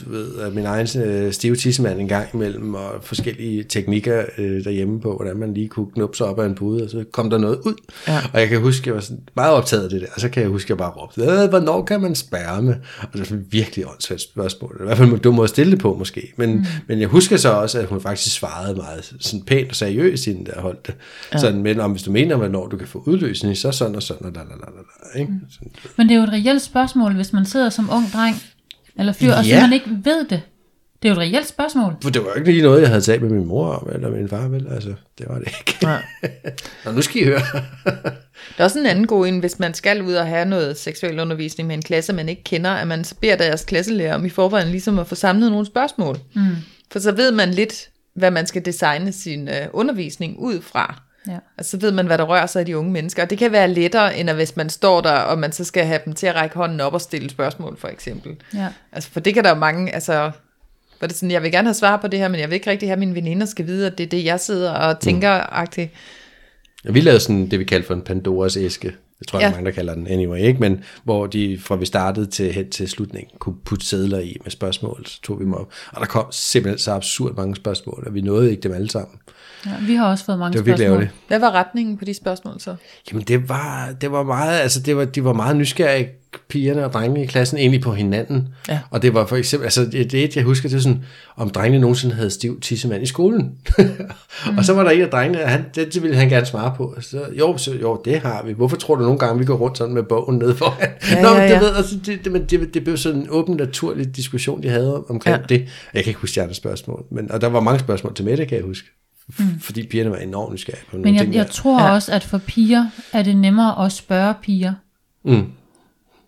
du ved, af min egen øh, stive tissemand en gang imellem, og forskellige teknikker øh, derhjemme på, hvordan man lige kunne knuppe sig op af en pude, og så kom der noget ud. Ja. Og jeg kan huske, jeg var sådan meget optaget af det der, og så kan jeg huske, jeg bare råbte, "Øh, hvornår kan man spærme? Og det er sådan et virkelig åndssvagt spørgsmål. I hvert fald måde at stille det på, måske. Men, mm. men jeg husker så også, at hun faktisk svarede meget sådan pænt og seriøst, inden der holdt det. Ja. Sådan, men om hvis du mener, hvornår du kan få udløsning, så sådan og sådan, og da, da, da, da, da, ikke? Sådan, Men det er jo et reelt spørgsmål, hvis man sidder som ung dreng eller fyr, og så Ja. man ikke ved det. Det er jo et reelt spørgsmål. For det var jo ikke lige noget, jeg havde talt med min mor om, eller min far, vel? Altså, det var det ikke. Nej. Nå, nu skal I høre. Der er også en anden god en, hvis man skal ud og have noget seksuel undervisning med en klasse, man ikke kender, at man så beder deres klasselærer om i forvejen ligesom at få samlet nogle spørgsmål. Mm. For så ved man lidt, hvad man skal designe sin øh, undervisning ud fra. Ja. Og så ved man, hvad der rører sig i de unge mennesker. Og det kan være lettere, end at hvis man står der, og man så skal have dem til at række hånden op og stille spørgsmål, for eksempel. Ja. Altså, for det kan der jo mange, altså, hvor det er sådan, jeg vil gerne have svar på det her, men jeg vil ikke rigtig have, at mine veninder skal vide, at det er det, jeg sidder og tænker-agtigt. Ja, vi lavede sådan det, vi kaldte for en Pandoras æske. Det tror jeg, ja. mange, der kalder den anyway, ikke? Men hvor de, fra vi startede til hen til slutningen, kunne putte sædler i med spørgsmål, så tog vi dem op. Og der kom simpelthen så absurd mange spørgsmål, og vi nåede ikke dem alle sammen. Ja. Vi har også fået mange Det var spørgsmål. ærgerligt. Hvad var retningen på de spørgsmål så? Jamen det var, det var meget, altså det var, de var meget nysgerrige, pigerne og drengene i klassen, egentlig på hinanden. Ja. Og det var for eksempel, altså det, det et, jeg husker, det er sådan, om drengene nogensinde havde stiv tissemand i skolen. mm. og så var der en af drengene, han, det, det ville han gerne svare på. Så, jo, så, jo, det har vi. Hvorfor tror du nogle gange, vi går rundt sådan med bogen nede foran? Ja, Nå, men ja, det, ja. ved, altså, det, det, men det, det blev sådan en åben, naturlig diskussion, de havde om- omkring ja. det. Jeg kan ikke huske de andre spørgsmål, men, og der var mange spørgsmål til Mette, kan jeg huske. Mm. Fordi pigerne var enormt nysgerrige på nogle Men jeg, ting. jeg tror Ja. ja. også, at for piger er det nemmere at spørge piger. Mm.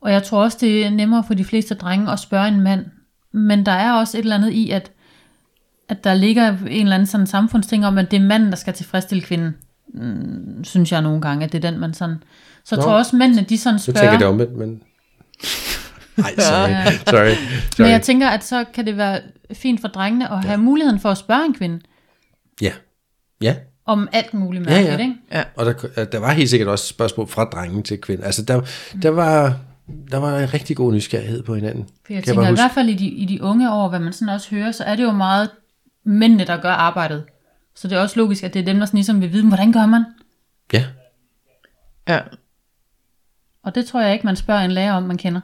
Og jeg tror også, det er nemmere for de fleste drenge at spørge en mand. Men der er også et eller andet i, at, at der ligger en eller anden sådan samfundsting om, at det er manden, der skal tilfredsstille kvinden. Mm, synes jeg nogle gange, at det er den, man sådan... Så jeg Nå. tror også, mændene, de sådan Nu spørger... tænker jeg det omvendt, men... Nej, sorry. Ja. sorry. Men sorry. jeg tænker, at så kan det være fint for drengene at have muligheden for at spørge en kvinde Ja. Ja. om alt muligt Ja, mærkeligt, ja. ikke? Ja. Og der, der var helt sikkert også spørgsmål fra drengen til kvinden. Altså, der, der, var, der var en rigtig god nysgerrighed på hinanden. For jeg Kan jeg tænker, bare i hvert fald i de, i de unge år, hvad man sådan også hører, så er det jo meget mændene, der gør arbejdet. Så det er også logisk, at det er dem, der sådan ligesom vil vide, hvordan gør man? Ja. Ja. Og det tror jeg ikke, man spørger en lærer om, man kender.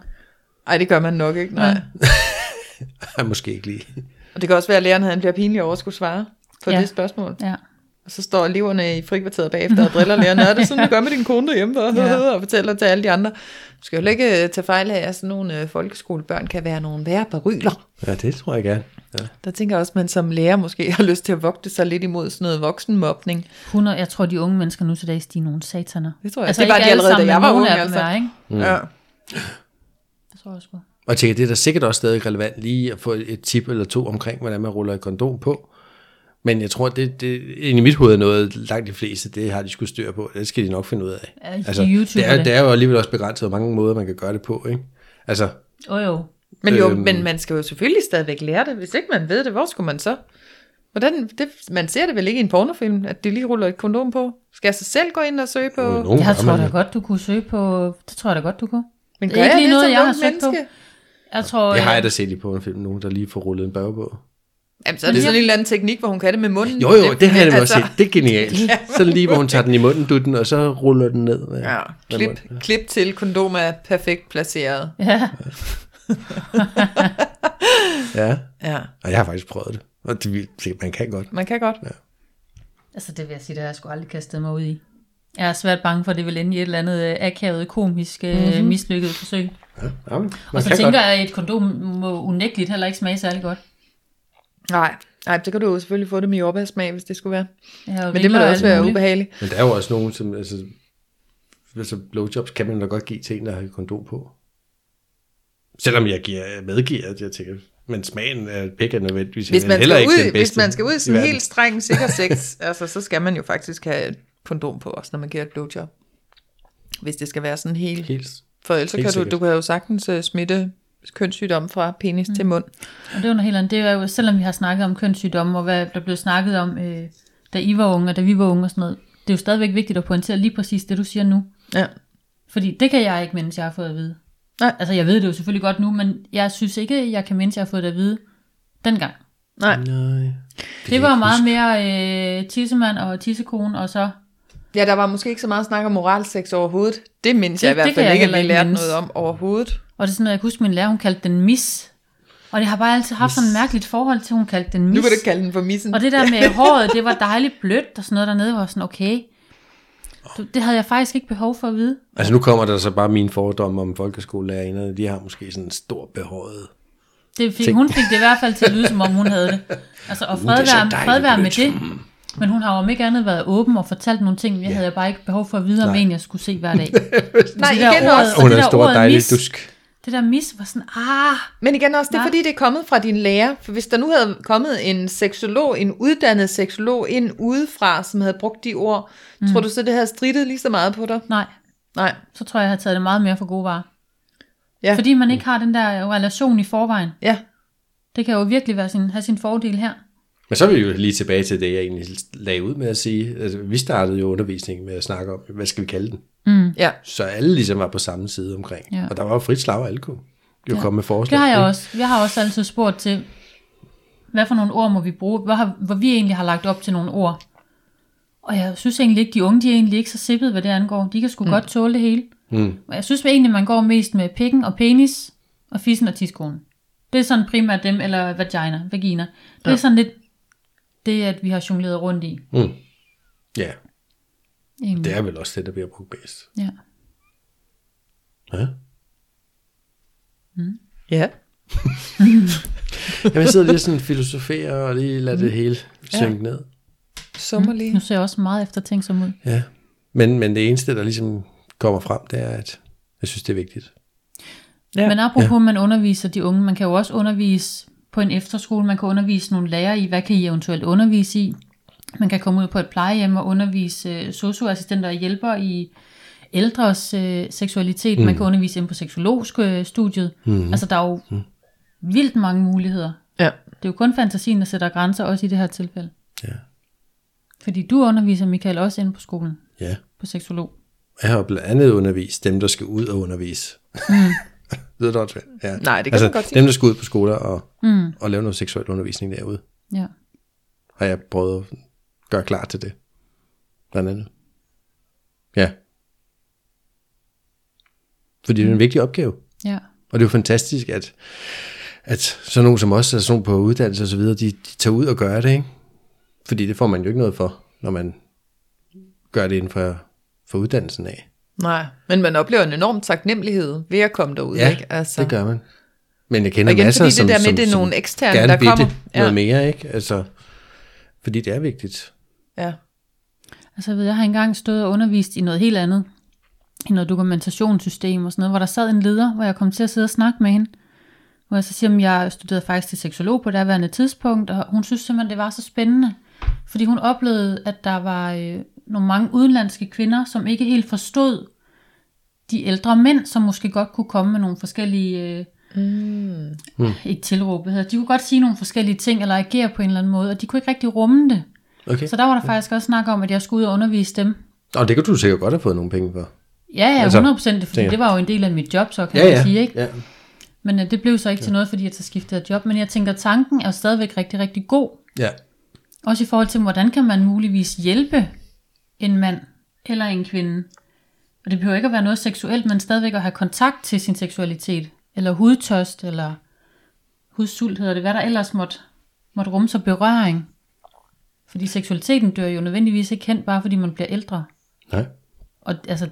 Ej, det gør man nok ikke, nej. Ja. Måske ikke lige. Og det kan også være, at læreren han bliver pinlig over at skulle svare på Ja. det spørgsmål. Ja. Og så står eleverne i frikvarteret bagefter og driller læreren. Er det sådan, du gør med din kone derhjemme? Og, Ja. og fortæller til alle de andre. Du skal jo ikke øh, tage fejl af, at sådan nogle øh, folkeskolebørn kan være nogle værre baryler. Ja, det tror jeg gerne. Ja. Der tænker jeg også, at man som lærer måske har lyst til at vogte sig lidt imod sådan noget voksenmobning. 100, jeg tror, de unge mennesker nu til dags, de er nogle sataner. Det tror jeg. Det var ikke de alle allerede, da jeg var nogle ung, af dem altså. Er, ikke? Mm. Ja. Det tror jeg sgu. Og jeg tænker, det er da sikkert også stadig relevant lige at få et tip eller to omkring, hvordan man ruller et kondom på. Men jeg tror, det, det i mit hoved er noget, langt de fleste, det har de skulle styr på. Det skal de nok finde ud af. Ja, YouTube det, er det. det er jo alligevel også begrænset, hvor mange måder man kan gøre det på. Ikke? Altså, Jo jo. Men jo, Øhm. men man skal jo selvfølgelig stadigvæk lære det. Hvis ikke man ved det, hvor skulle man så? Hvordan, det, man ser det vel ikke i en pornofilm, at de lige ruller et kondom på? Skal jeg så selv gå ind og søge på? Jo, nogen Jeg tror da det. godt, du kunne søge på... Det tror jeg da godt, du kunne. Men Det gør er ikke jeg lige det noget, jeg har søgt på. Jeg tror... Det har øh, jeg da set i pornofilm, nogen der lige får rullet en bag på. Jamen, så er det sådan en eller anden teknik, hvor hun kan det med munden. Jo, jo, det har jeg altså, også set. Det er genialt. Så lige, hvor hun tager den i munden, du den, og så ruller den ned. Ja, Med klip, munden. klip til, kondom er perfekt placeret. Ja, Ja, Ja, og jeg har faktisk prøvet det. Og det, man kan godt. man kan godt. altså det vil jeg sige, det har jeg sgu aldrig kastet mig ud i. Jeg er svært bange for, at det vil ende i et eller andet øh, akavet, komisk, mm-hmm. mislykket forsøg. Ja, ja, man Og så kan tænker godt. jeg, at et kondom må unægteligt heller ikke smage særlig godt. Nej, nej, det kan du jo selvfølgelig få det med jordbærsmag, hvis det skulle være. Jo Men det må da og også være muligt. ubehageligt. Men der er jo også nogen, som... Altså, altså blowjobs kan man da godt give til en, der har kondom på. Selvom jeg giver, medgiver, at jeg tænker, men smagen af pik er nødvendigvis Hvis man, heller ikke den ud, bedste hvis man skal ud i sådan helt streng sikker sex, altså, så skal man jo faktisk have et kondom på også, når man giver et blowjob. Hvis det skal være sådan helt... Helt. For ellers så Helt kan du, sikkert. du kan jo sagtens uh, smitte kønssygdom fra penis mm. til mund. Og det er jo noget helt andet. Det er jo, selvom vi har snakket om kønssygdomme, og hvad der blev snakket om, øh, da I var unge, og da vi var unge og sådan noget, det er jo stadigvæk vigtigt at pointere lige præcis det, du siger nu. Ja. Fordi det kan jeg ikke mindes, jeg har fået at vide. Nej. Altså, jeg ved det jo selvfølgelig godt nu, men jeg synes ikke, jeg kan mindes, jeg har fået det at vide dengang. Nej. Nej. Det var meget mere øh, tissemand og tissekone, og så... Ja, der var måske ikke så meget snak om moralsex overhovedet. Det mindes jeg i Det- hvert det fald ikke, at vi lærte mindes. noget om overhovedet. Og det er sådan noget, jeg kan huske, min lærer, hun kaldte den mis. Og det har bare altid haft sådan et mærkeligt forhold til, hun kaldte den mis. Nu kan du kalde den for missen. Og det der med håret, det var dejligt blødt og sådan noget dernede, var sådan, okay. Det havde jeg faktisk ikke behov for at vide. Altså nu kommer der så bare mine fordomme om folkeskolelærerne. De har måske sådan en stor behåret. Det fik, Tænk. hun fik det i hvert fald til at lyde, som om hun havde det. Altså, og fred det så være, dejligt fred være med det. Men hun har jo om ikke andet været åben og fortalt nogle ting, jeg havde jeg bare ikke behov for at vide, om en jeg skulle se hver dag. Nej, det igen ord- også. Og Hun det er en stor dejlig mis- dusk. Det der mis var sådan, ah, Men igen også, det er Nej. fordi, det er kommet fra din lærer. For hvis der nu havde kommet en seksolog, en uddannet seksolog ind udefra, som havde brugt de ord, mm. tror du så, det havde strittet lige så meget på dig? nej. Nej. Så tror jeg, jeg havde taget det meget mere for gode varer. Ja. Fordi man ikke har den der relation i forvejen. Ja. Det kan jo virkelig være sin, have sin fordel her. Men så er vi jo lige tilbage til det, jeg egentlig lagde ud med at sige. Altså, vi startede jo undervisningen med at snakke om, hvad skal vi kalde den? Mm. Ja. Så alle ligesom var på samme side omkring. Ja. Og der var jo frit slag, og kunne jo Ja. komme med forslag. Det har jeg ikke? også. Jeg har også altid spurgt til, hvad for nogle ord må vi bruge, hvor, har, hvor vi egentlig har lagt op til nogle ord. Og jeg synes egentlig ikke, de unge, de er egentlig ikke så sippet, hvad det angår. De kan sgu mm. godt tåle det hele. Mm. Og jeg synes egentlig, man går mest med pikken og penis, og fissen og tiskonen. Det er sådan primært dem, eller vagina, vagina. Det ja. er sådan lidt det, at vi har jongleret rundt i. Mm. Ja, Egentlig. det er vel også det, der bliver brugt bedst. Ja. Ja. Ja. Jamen, jeg sidder lige sådan og filosoferer og lige lader det hele synke ned. Sommerlig. Nu ser jeg også meget efter ting som ud. Ja. Men, men det eneste, der ligesom kommer frem, det er, at jeg synes, det er vigtigt. Ja. Men apropos, ja. man underviser de unge, man kan jo også undervise på en efterskole, man kan undervise nogle lærere i, hvad kan I eventuelt undervise i? Man kan komme ud på et plejehjem og undervise øh, socioassistenter og hjælper i ældres øh, seksualitet. Mm. Man kan undervise inde på seksologstudiet. Mm. Altså, der er jo mm. vildt mange muligheder. Ja. Det er jo kun fantasien, der sætter grænser, også i det her tilfælde. Ja. Fordi du underviser, Michael, også inde på skolen, Ja. på seksolog. Jeg har jo blandt andet undervist dem, der skal ud og undervise. Mm. Lyder det også ja. Nej, det kan altså, man godt sige. dem, der skal ud på skoler og, Mm. og lave noget seksuel undervisning derude, Ja. har jeg prøvet at gøre klar til det. Blandt andet. Ja. Fordi det er en vigtig opgave. Ja. Og det er jo fantastisk, at, at sådan nogen som os, altså sådan nogen på uddannelse og så videre, de, de tager ud og gør det, ikke? Fordi det får man jo ikke noget for, når man gør det inden for, for uddannelsen af. Nej, men man oplever en enorm taknemmelighed ved at komme derud, Ja, ikke? Altså, det gør man. Men jeg kender Og igen, masser, fordi det som, der med, som, det er nogle eksterne, gerne der kommer. det Ja. noget mere, ikke? Altså, fordi det er vigtigt. Ja. Altså, jeg ved, jeg har engang stået og undervist i noget helt andet. I noget dokumentationssystem og sådan noget, hvor der sad en leder, hvor jeg kom til at sidde og snakke med hende. Hvor jeg så siger, at jeg studerede faktisk til seksolog på det daværende tidspunkt, og hun synes simpelthen, det var så spændende. Fordi hun oplevede, at der var øh, nogle mange udenlandske kvinder, som ikke helt forstod de ældre mænd, som måske godt kunne komme med nogle forskellige... Øh, mm. Ikke tilråb. De kunne godt sige nogle forskellige ting, eller agere på en eller anden måde, og de kunne ikke rigtig rumme det. Okay. Så der var der faktisk også snak om, at jeg skulle ud og undervise dem. Og det kan du sikkert godt have fået nogle penge for. Ja, ja, Altså, 100 procent, fordi det var jo en del af mit job, så kan Ja, man ja. sige, ikke? ja. Men øh, det blev så ikke til noget, fordi jeg så skiftede job. Men jeg tænker, tanken er jo stadigvæk rigtig, rigtig god. Ja. Også i forhold til, hvordan kan man muligvis hjælpe en mand eller en kvinde. Og det behøver ikke at være noget seksuelt, men stadigvæk at have kontakt til sin seksualitet. Eller hudtørst, eller hudsult hedder det. Hvad der ellers måtte, måtte rumme sig berøring. Fordi seksualiteten dør jo nødvendigvis ikke hen, bare fordi man bliver ældre. Nej. Og altså,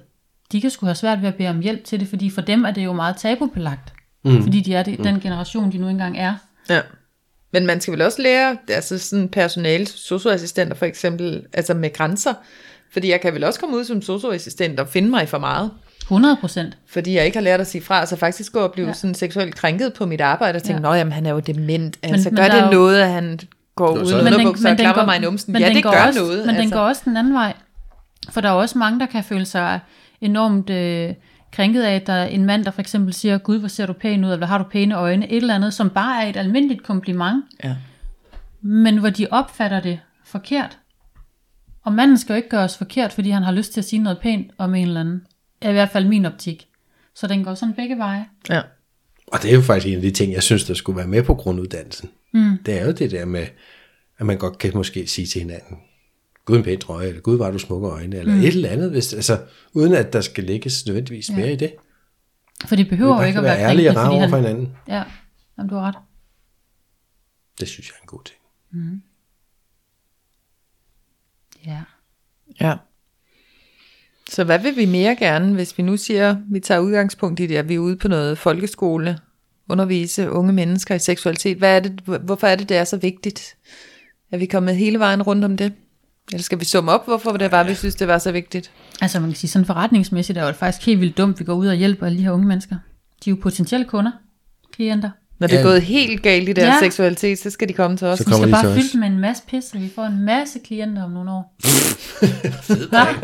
de kan sgu have svært ved at bede om hjælp til det, fordi for dem er det jo meget tabubelagt. Mm. Fordi de er det, den generation, de nu engang er. Ja. Men man skal vel også lære, altså sådan personale, socioassistenter for eksempel, altså med grænser. Fordi jeg kan vel også komme ud som socioassistent og finde mig for meget. 100 procent. Fordi jeg ikke har lært at sige fra, altså faktisk gå og blive Ja. sådan seksuelt krænket på mit arbejde, og tænke, Ja. ja. jamen han er jo dement, altså men gør der er det jo- noget, at han går Nå, uden så- Men underbukser og klapper mig i numsen. men Ja, den det går gør også, noget. Men altså. den går også den anden vej. For der er også mange, der kan føle sig enormt øh, krænket af, at der er en mand, der for eksempel siger, Gud, hvor ser du pæn ud, eller har du pæne øjne, et eller andet, som bare er et almindeligt kompliment, Ja. men hvor de opfatter det forkert. Og manden skal jo ikke gøre os forkert, fordi han har lyst til at sige noget pænt om en eller anden. Er i hvert fald min optik. Så den går sådan begge veje. Ja. Og det er jo faktisk en af de ting, jeg synes, der skulle være med på grunduddannelsen. Mm. Det er jo det der med, at man godt kan måske sige til hinanden, Gud en pæn trøje, eller Gud var du smukke øjne, eller mm. et eller andet, hvis, altså, uden at der skal lægges nødvendigvis ja. mere i det. For det behøver jo ikke at være være ærlig og over for han... hinanden. Ja, jamen, du har ret. Det synes jeg er en god ting. Ja. Ja. Så hvad vil vi mere gerne, hvis vi nu siger, vi tager udgangspunkt i det, at vi er ude på noget folkeskole, undervise unge mennesker i seksualitet. Hvad er det, hvorfor er det, det er så vigtigt? Er vi kommet hele vejen rundt om det? Eller skal vi summe op, hvorfor det var, vi synes, det var så vigtigt? Altså man kan sige, sådan forretningsmæssigt er det jo faktisk helt vildt dumt, vi går ud og hjælper alle de her unge mennesker. De er jo potentielle kunder, klienter. Når det er gået helt galt i deres Ja. seksualitet, så skal de komme til os. Så Vi kommer skal de bare til os. fylde med en masse pis, så vi får en masse klienter om nogle år. Fed plan.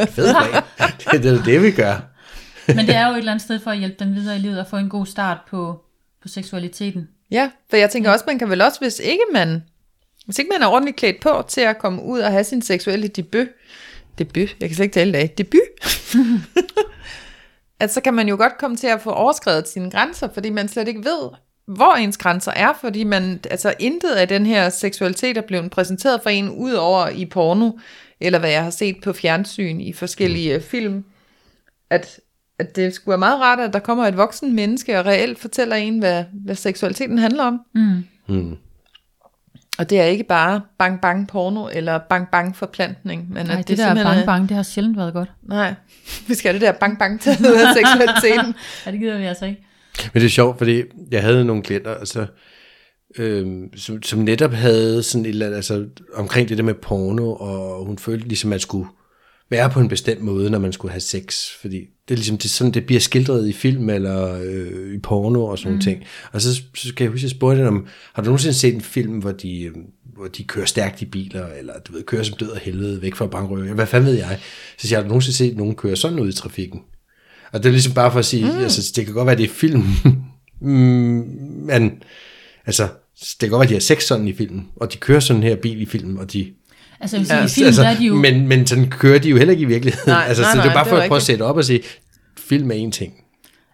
det, det er det, vi gør. Men det er jo et eller andet sted for at hjælpe dem videre i livet og få en god start på, på seksualiteten. Ja, for jeg tænker også, man kan vel også, hvis ikke man, hvis ikke man er ordentligt klædt på til at komme ud og have sin seksuelle debut, debut, jeg kan slet ikke tale dag, debut, at så kan man jo godt komme til at få overskrevet sine grænser, fordi man slet ikke ved, hvor ens grænser er, fordi man, altså intet af den her seksualitet er blevet præsenteret for en, ud over i porno, eller hvad jeg har set på fjernsyn i forskellige film, at, at det skulle være meget rart, at der kommer et voksen menneske og reelt fortæller en, hvad, hvad seksualiteten handler om. Mm. Mm. Og det er ikke bare bang bang porno eller bang bang forplantning, men Ej, at det, det der simpelthen bang bang, det har sjældent været godt. Nej, vi skal have det der bang bang af seksualiteten. Ja, det gider vi altså ikke. Men det er sjovt, fordi jeg havde nogle klienter, altså, øhm, som, som netop havde sådan et eller andet, altså omkring det der med porno, og hun følte ligesom, at man skulle være på en bestemt måde, når man skulle have sex, fordi det er ligesom det, sådan, det bliver skildret i film eller øh, i porno og sådan mm. ting. Og så, så kan jeg huske, at jeg spurgte hende om, har du nogensinde set en film, hvor de, øh, hvor de kører stærkt i biler, eller du ved, kører som død og helvede væk fra bankrøver, hvad fanden ved jeg? Så siger jeg, har du nogensinde set nogen køre sådan ud i trafikken? Og det er ligesom bare for at sige, mm. altså, det kan godt være, det er film, mm, men altså, det kan godt være, de har sex sådan i filmen, og de kører sådan her bil i filmen, og de... Altså, jeg vil sige, i film, der er de jo... men, men sådan kører de jo heller ikke i virkeligheden. Nej, altså, nej, så det er nej, bare for at prøve at sætte op og sige, film er en ting,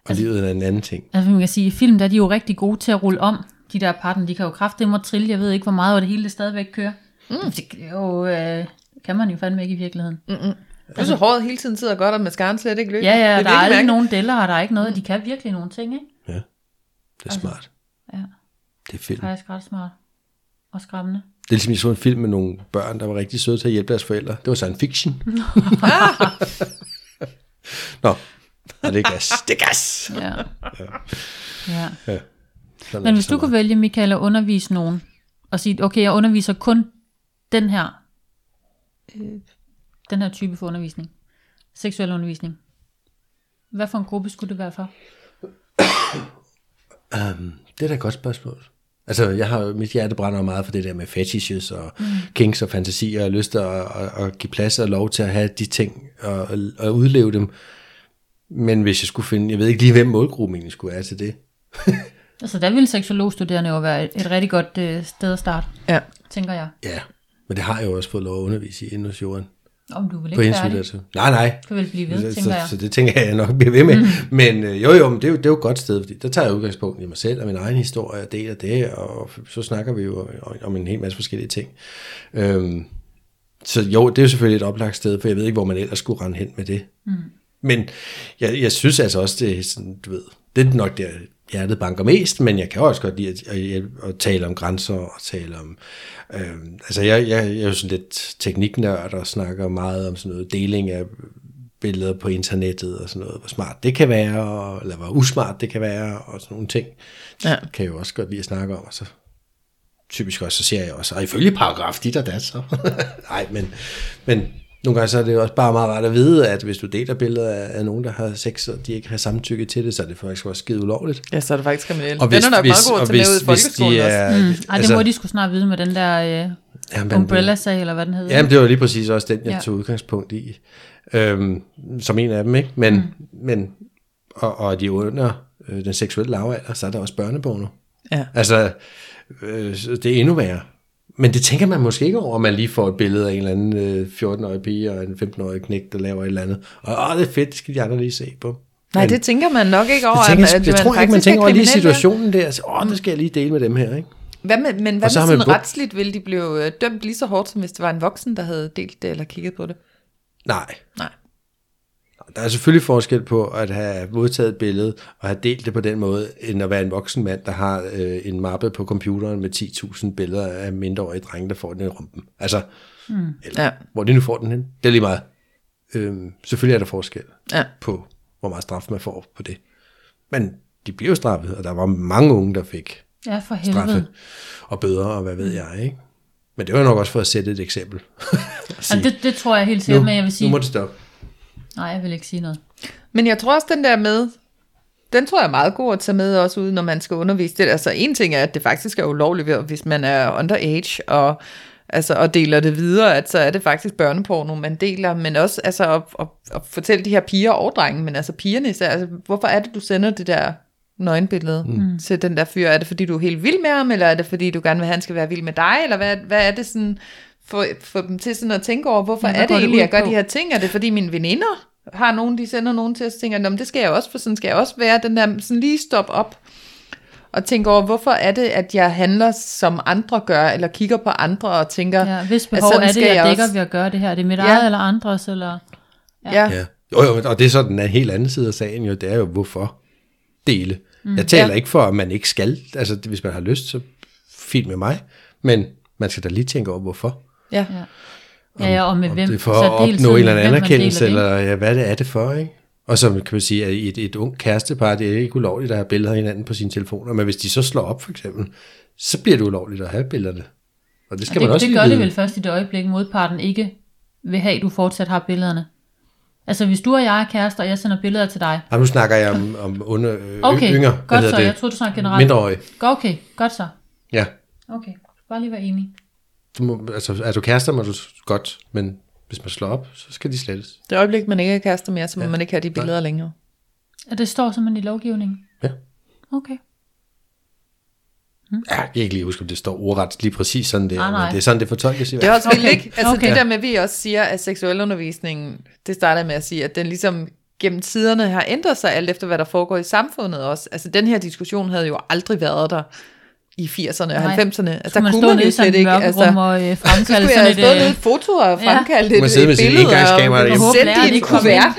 og altså, livet er en anden ting. Altså, man kan sige, i film, der er de jo rigtig gode til at rulle om. De der partner, de kan jo kraftedeme og trille. Jeg ved ikke, hvor meget af det hele det stadigvæk kører. Mm. Det kan jo, øh, kan man jo fandme ikke i virkeligheden. Mm. Det er så hårdt hele tiden sidder godt, og mascaraen slet ikke løber. Ja, ja, det der er aldrig mærkeligt. nogen deller, og der er ikke noget. De kan virkelig nogle ting, ikke? Ja, det er smart. Ja, Det er film. faktisk ret smart. Og skræmmende. Det er ligesom, jeg så en film med nogle børn, der var rigtig søde til at hjælpe deres forældre. Det var science fiction. Nå, og det er gas. Det er gas. Ja. ja. Sådan er Men det hvis du kunne vælge, Michael, at undervise nogen, og sige, okay, jeg underviser kun den her, øh, den her type for undervisning, seksuel undervisning, hvad for en gruppe skulle det være for? Um, det er da et godt spørgsmål. Altså, jeg har, mit hjerte brænder meget for det der med fetishes og mm. kinks og fantasier og lyst at, at, at give plads og lov til at have de ting og, og udleve dem. Men hvis jeg skulle finde, jeg ved ikke lige, hvem målgruppen egentlig skulle være til det. Altså, der ville seksologstuderende jo være et, et rigtig godt øh, sted at starte, Ja. tænker jeg. Ja, men det har jeg jo også fået lov at undervise i inden hos Jorden. Om du vil På ikke hendes færdig, uddannelse. Nej, nej. kan vel blive ved, så, tænker så, jeg. så det tænker jeg, jeg nok bliver ved med. Mm. Men øh, jo, jo, men det er jo, det er jo et godt sted, fordi der tager jeg udgangspunkt i mig selv og min egen historie og deler det, og så snakker vi jo om en hel masse forskellige ting. Øhm, så jo, det er jo selvfølgelig et oplagt sted, for jeg ved ikke, hvor man ellers skulle rende hen med det. Mm. Men jeg, jeg synes altså også, det er sådan, du ved, det er nok der, hjertet banker mest, men jeg kan også godt lide at, at, at tale om grænser og tale om, øh, altså jeg, jeg, jeg er jo sådan lidt tekniknørd og snakker meget om sådan noget deling af billeder på internettet og sådan noget, hvor smart det kan være, og, eller hvor usmart det kan være, og sådan nogle ting. Ja. Det kan jeg jo også godt lide at snakke om, og så typisk også, så ser jeg også, og ifølge paragraf dit og dat, så. Nej, men, men nogle gange så er det jo også bare meget rart at vide, at hvis du deler billeder af, af nogen, der har sex, og de ikke har samtykke til det, så er det faktisk også skide ulovligt. Ja, så er det faktisk kriminelt. Og Den er nok meget god at og tage med ud i folkeskolen også. Mm. Ej, det altså, må de skulle snart vide med den der øh, umbrella-sag, eller hvad den hedder. Jamen, det var lige præcis også den, jeg Ja. tog udgangspunkt i, øhm, som en af dem, ikke? Men, mm. men og, og de er under øh, den seksuelle lavalder, så er der også børneporno. Ja. Altså, øh, det er endnu værre. Men det tænker man måske ikke over, at man lige får et billede af en eller anden øh, 14-årig pige og en 15-årig knæk, der laver et eller andet. Og åh, det er fedt, det skal de andre lige se på. Nej, Men det tænker man nok ikke over. jeg, tænker, at, at jeg, tror ikke, man tænker er over lige situationen der. Så, åh, det skal jeg lige dele med dem her, ikke? Hvad med, men hvad så med man sådan buk- retsligt, ville de blive øh, dømt lige så hårdt, som hvis det var en voksen, der havde delt det eller kigget på det? Nej. Nej. Der er selvfølgelig forskel på at have modtaget et billede og have delt det på den måde, end at være en voksen mand, der har øh, en mappe på computeren med 10.000 billeder af mindreårige drenge, der får den i rumpen. Altså, mm. eller, Ja. hvor de nu får den hen. Det er lige meget. Øhm, selvfølgelig er der forskel Ja. på, hvor meget straf man får på det. Men de bliver jo straffet, og der var mange unge, der fik Ja, for straffe helvede. og bøder, og hvad ved jeg, ikke? Men det var nok også for at sætte et eksempel. Sige, Ja, det, det tror jeg helt sikkert, nu, men jeg vil nu sige... må det stoppe. Nej, jeg vil ikke sige noget. Men jeg tror også, den der med, den tror jeg er meget god at tage med også ud, når man skal undervise det. Altså en ting er, at det faktisk er ulovligt, hvis man er underage og, altså, og deler det videre, at så er det faktisk børneporno, man deler, men også altså, at, at, at fortælle de her piger og drenge, men altså pigerne især, altså, hvorfor er det, du sender det der nøgenbillede mm. til den der fyr? Er det, fordi du er helt vild med ham, eller er det, fordi du gerne vil, at han skal være vild med dig, eller hvad, hvad er det sådan, for, for dem til sådan at tænke over, hvorfor Ja, ja, er det egentlig, jeg gør de her ting? Er det, fordi mine veninder har nogen, de sender nogen til, og så tænker jeg, "Nå, men det skal jeg også, for sådan skal jeg også være, den der sådan lige stoppe op, og tænke over, hvorfor er det, at jeg handler, som andre gør, eller kigger på andre og tænker, Ja, hvis at behov sådan er det, skal jeg dækker også- ved at gøre det her. Er det mit Ja. eget eller andres? Eller... ja, Ja. Jo, jo, og det er sådan en helt anden side af sagen jo, det er jo, hvorfor dele. Mm. Jeg taler Ja. ja. ikke for, at man ikke skal, altså hvis man har lyst, så fint med mig, men man skal da lige tænke over, hvorfor. Ja. Ja. Ja, ja, og med Om hvem. det er for så at opnå en eller anden man anerkendelse, eller ja, hvad det er det for, ikke? Og så kan man sige, at et, et ung kærestepar, det er ikke ulovligt at have billeder af hinanden på sine telefoner, men hvis de så slår op for eksempel, så bliver det ulovligt at have billederne. Og det skal Og man det, også det gør det vel først i det øjeblik, modparten ikke vil have, at du fortsat har billederne. Altså, hvis du og jeg er kærester, og jeg sender billeder til dig. Jamen, nu snakker jeg om, om under, Okay, yngre, hvad godt så. det? Jeg troede, du snakkede generelt. Mindreårige. Okay, godt så. Ja. Okay, bare lige være enig. Du må, altså, er du kærester, må du godt, men hvis man slår op, så skal de slettes. Det øjeblik, man ikke er kærester mere, så må ja. man ikke have de billeder længere. Ja, det står simpelthen i lovgivningen. Ja. Okay. Ja, jeg kan ikke lige huske, om det står ordret lige præcis sådan der, Nej, nej. men det er sådan, det fortolkes i Det er også Okay, vildt, ikke? Altså okay. det der med, at vi også siger, at seksualundervisningen, det starter med at sige, at den ligesom gennem tiderne har ændret sig alt efter, hvad der foregår i samfundet også. Altså den her diskussion havde jo aldrig været der i 80'erne og Nej. 90'erne. Altså, Så man stå nede i sådan et mørkerum og øh, så fremkalde skulle jeg sådan have et... stået øh, et foto og Ja. et, Man sidder med et sit billede engangskamera og derhjemme. håber, sendt læreren i en ikke kom kuvert.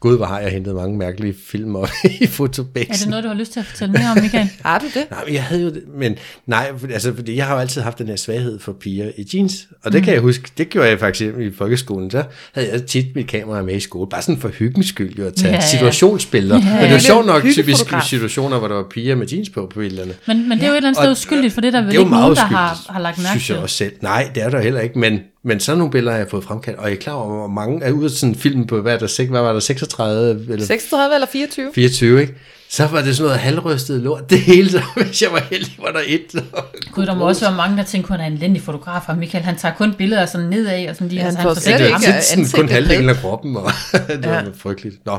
Gud, hvor har jeg hentet mange mærkelige film op i Er fotobæksen. det noget, du har lyst til at fortælle mere om, Michael? Har du det? Nej, men jeg havde jo det, men nej, altså, fordi jeg har jo altid haft den her svaghed for piger i jeans, og det mm. kan jeg huske, det gjorde jeg faktisk i folkeskolen, så havde jeg tit mit kamera med i skole, bare sådan for hyggens skyld, jo, at tage Ja, ja, ja. situationsbilleder, ja, men det var sjovt nok typisk situationer, hvor der var piger med jeans på på billederne. Men, men det er jo et eller andet sted uskyldigt, for det er der vel det er jo ikke nogen, meget der har, har lagt mærke synes jeg til. også selv. Nej, det er der heller ikke, men, men sådan nogle billeder har jeg fået fremkaldt, og jeg er klar over, hvor mange er ude af sådan en film på, hvad, er der, hvad var der, 36 eller 36 eller 24? 24, ikke? Så var det sådan noget halvrystet lort, det hele, så hvis jeg var heldig, var der et. Gud, der må også være mange, der tænker, at han er en elendig fotograf, og Michael, han tager kun billeder sådan nedad, og sådan de Ja, han så får han får slet ikke- ikke er sådan kun halvdelen af kroppen, og det var Ja. frygteligt. Nå,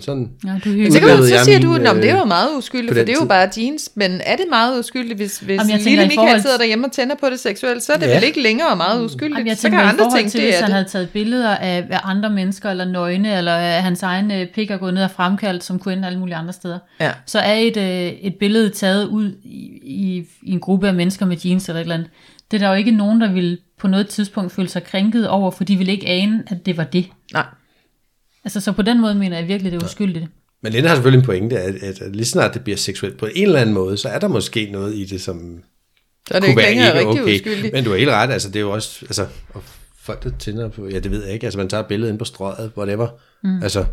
sådan, Ja, du er Så, kan man, så siger min, du, at det er jo øh, meget uskyldigt, for det er jo bare jeans. Men er det meget uskyldigt, hvis, hvis Jamen, lille i Michael forhold sidder derhjemme og tænder på det seksuelt, så er det Ja. vel ikke længere meget uskyldigt. Jamen, jeg så tænker, kan i andre tænke, til, det hvis er han det. havde taget billeder af, andre mennesker, eller nøgne, eller af hans egen pik og gået ned og fremkaldt, som kunne ende alle mulige andre steder, Ja. så er et, øh, et billede taget ud i, i, i en gruppe af mennesker med jeans eller et eller andet. Det er der jo ikke nogen, der vil på noget tidspunkt føle sig krænket over, for de vil ikke ane, at det var det. Nej. Altså, så på den måde mener jeg virkelig, det er uskyldigt. men Linda har selvfølgelig en pointe, at, at, at lige snart det bliver seksuelt på en eller anden måde, så er der måske noget i det, som Så er det kunne ikke være ikke okay. uskyldigt. Men du har helt ret, altså det er jo også, altså, og folk der tænder på, ja det ved jeg ikke, altså man tager et billede ind på strøget, whatever, mm. altså,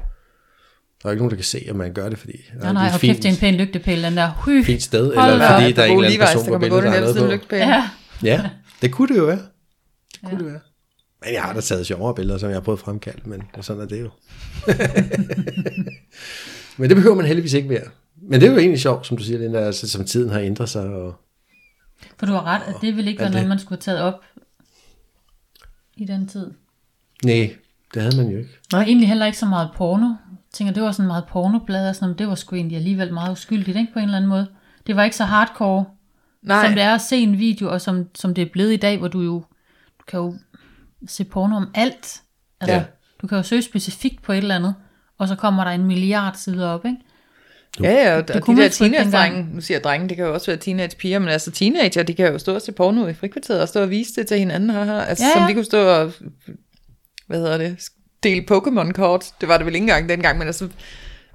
der er ikke nogen, der kan se, at man gør det, fordi Nej, nej, og kæft, det er en pæn lygtepæl, den der. Hy. fint sted, Hold eller fordi der er en eller anden person der på billedet, der har noget på. Ja. Ja, det kunne det jo være. Det kunne det være. Men jeg har da taget sjovere billeder, som jeg har prøvet at fremkalde, men sådan er det jo. men det behøver man heldigvis ikke være. Men det er jo egentlig sjovt, som du siger, Linda, altså, som tiden har ændret sig. Og... For du har ret, at det ville ikke være noget, man skulle have taget op i den tid. Nej, det havde man jo ikke. Og egentlig heller ikke så meget porno, tænker, det var sådan meget pornoblad og sådan men det var sgu egentlig alligevel meget uskyldigt, ikke, på en eller anden måde. Det var ikke så hardcore, Nej, som det er at se en video, og som, som det er blevet i dag, hvor du jo, du kan jo se porno om alt. Altså, Ja. du kan jo søge specifikt på et eller andet, og så kommer der en milliard sider op, ikke? Ja, ja, og, Det og kunne de der teenage-drenge, nu siger jeg drenge, det kan jo også være teenage-piger, men altså teenager, de kan jo stå og se porno i frikvarteret og stå og vise det til hinanden, haha. altså Ja, ja, som de kunne stå og, hvad hedder det, dele Pokémon-kort, det var det vel ikke engang dengang, men altså,